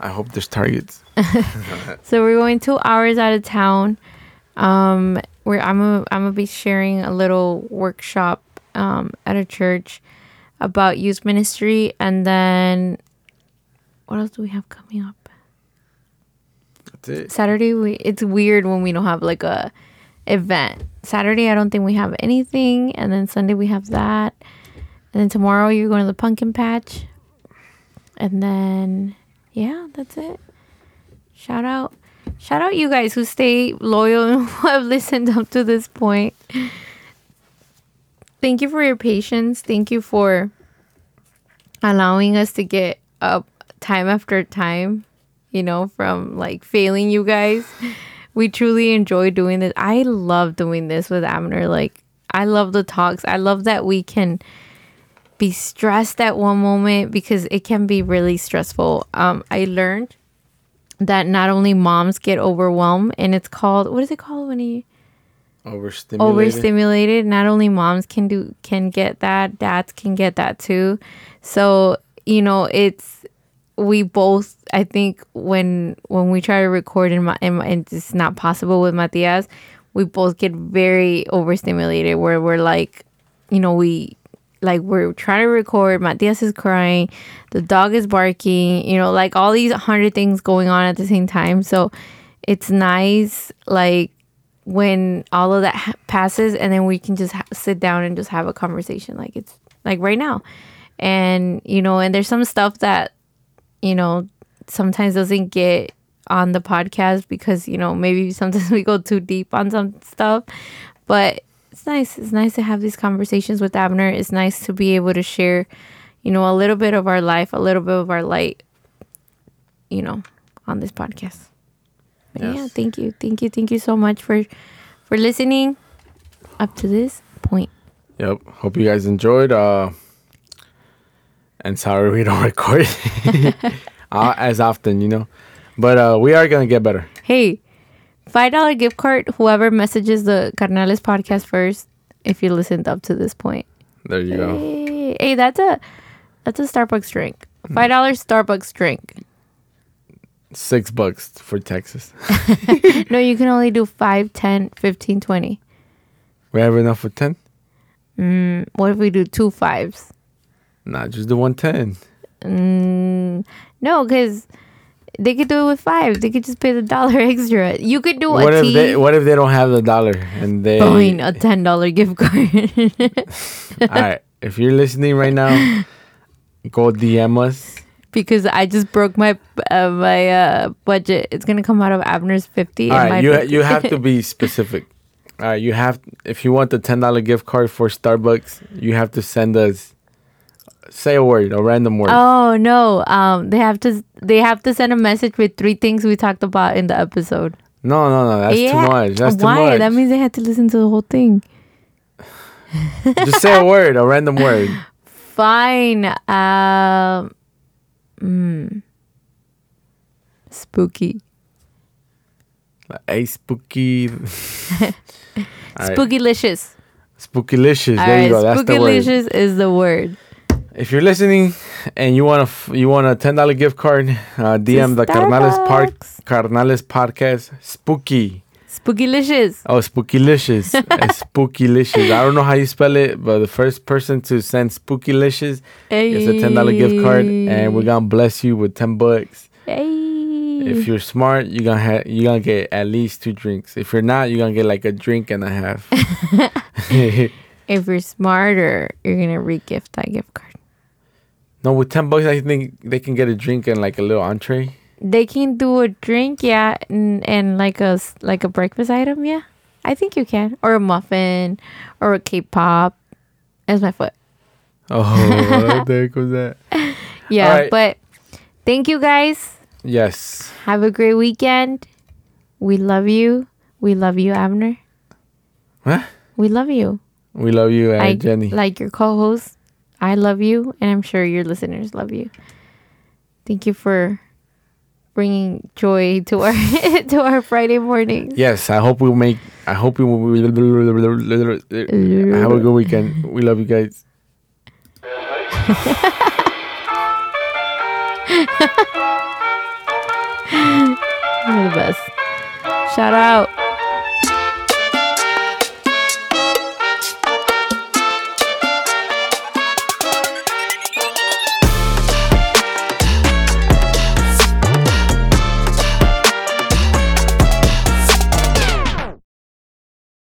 S1: I hope there's targets.
S2: So we're going two hours out of town. Um, where I'm a, I'm gonna be sharing a little workshop um, at a church about youth ministry, and then what else do we have coming up?
S1: That's it.
S2: Saturday. We it's weird when we don't have like a event. Saturday, I don't think we have anything, and then Sunday we have that, and then tomorrow you're going to the pumpkin patch, and then yeah, that's it. Shout out, shout out you guys who stay loyal and who have listened up to this point. Thank you for your patience. Thank you for allowing us to get up time after time, you know, from like failing you guys. We truly enjoy doing this. I love doing this with Abner. Like, I love the talks. I love that we can be stressed at one moment because it can be really stressful. Um, I learned that not only moms get overwhelmed, and it's called what is it called when you
S1: Overstimulated.
S2: overstimulated not only moms can do can get that dads can get that too so you know it's we both i think when when we try to record and, my, and it's not possible with matias we both get very overstimulated where we're like you know we like we're trying to record matias is crying the dog is barking you know like all these hundred things going on at the same time. So it's nice like when all of that ha- passes and then we can just ha- sit down and just have a conversation like it's like right now. And you know and there's some stuff that you know sometimes doesn't get on the podcast because you know maybe sometimes we go too deep on some stuff. But it's nice. It's nice to have these conversations with abner. It's nice to be able to share you know a little bit of our life a little bit of our light you know on this podcast. But yeah thank you. Thank you. Thank you so much for for listening up to this point.
S1: Yep. Hope you guys enjoyed. Uh, and sorry we don't record uh, as often, you know. But uh, we are gonna get better.
S2: Hey, five dollar gift card. Whoever messages the Carnales podcast first, if you listened up to this point.
S1: There you go.
S2: Hey, hey, that's a that's a Starbucks drink. Five dollars Starbucks drink.
S1: Six bucks for Texas.
S2: No, you can only do 5, 10, 15, 20.
S1: we have enough for ten.
S2: What if we do two fives?
S1: Nah, just the one ten.
S2: Mm, no, because they could do it with five. They could just pay the dollar extra. You could do
S1: What
S2: a
S1: if
S2: tea.
S1: they What if they don't have the dollar and they?
S2: Fine, a ten dollar gift card.
S1: All right. If you're listening right now, go DM us.
S2: because I just broke my uh, my uh, budget. It's gonna come out of Abner's fifty.
S1: All
S2: and my
S1: you
S2: 50.
S1: you have to be specific. All right, you have if you want the ten dollar gift card for Starbucks, you have to send us say a word, a random word.
S2: Oh no! Um, they have to they have to send a message with three things we talked about in the episode.
S1: No, no, no, that's too much. That's
S2: Why?
S1: too much.
S2: That means they had to listen to the whole thing.
S1: Just say a word, a random word.
S2: Fine. Um, mm, spooky.
S1: A spooky. All right,
S2: Spookylicious.
S1: Spookylicious. There
S2: right,
S1: you go. That's the word.
S2: spookylicious is the word.
S1: If you're listening and you want a you want a ten dollar gift card, uh, DM the Carnales Park. Carnales podcast. Spooky.
S2: Spookylicious.
S1: Oh, spookylicious. It's spookylicious. I don't know how you spell it, but the first person to send spookylicious gets a ten dollar gift card, and we're gonna bless you with ten bucks.
S2: Hey.
S1: If you're smart, you're gonna have you're gonna get at least two drinks. If you're not, you're gonna get like a drink and a half.
S2: if you're smarter, you're gonna re-gift that gift card.
S1: No, with ten bucks, I think they can get a drink and like a little entree.
S2: They can do a drink, yeah, and, and like a like a breakfast item, yeah. I think you can, or a muffin, or a cake pop. That's my foot.
S1: Oh, what the heck was that?
S2: Yeah,
S1: Alright.
S2: but thank you guys.
S1: Yes.
S2: Have a great weekend. We love you. We love you, Abner.
S1: Huh?
S2: We love you.
S1: We love you, uh,
S2: I
S1: Jenny.
S2: like your co-host. I love you, and I'm sure your listeners love you. Thank you for bringing joy to our to our Friday mornings.
S1: Yes, I hope we'll make. I hope we. Will, have a good weekend. We love you guys.
S2: You're the best. Shout out.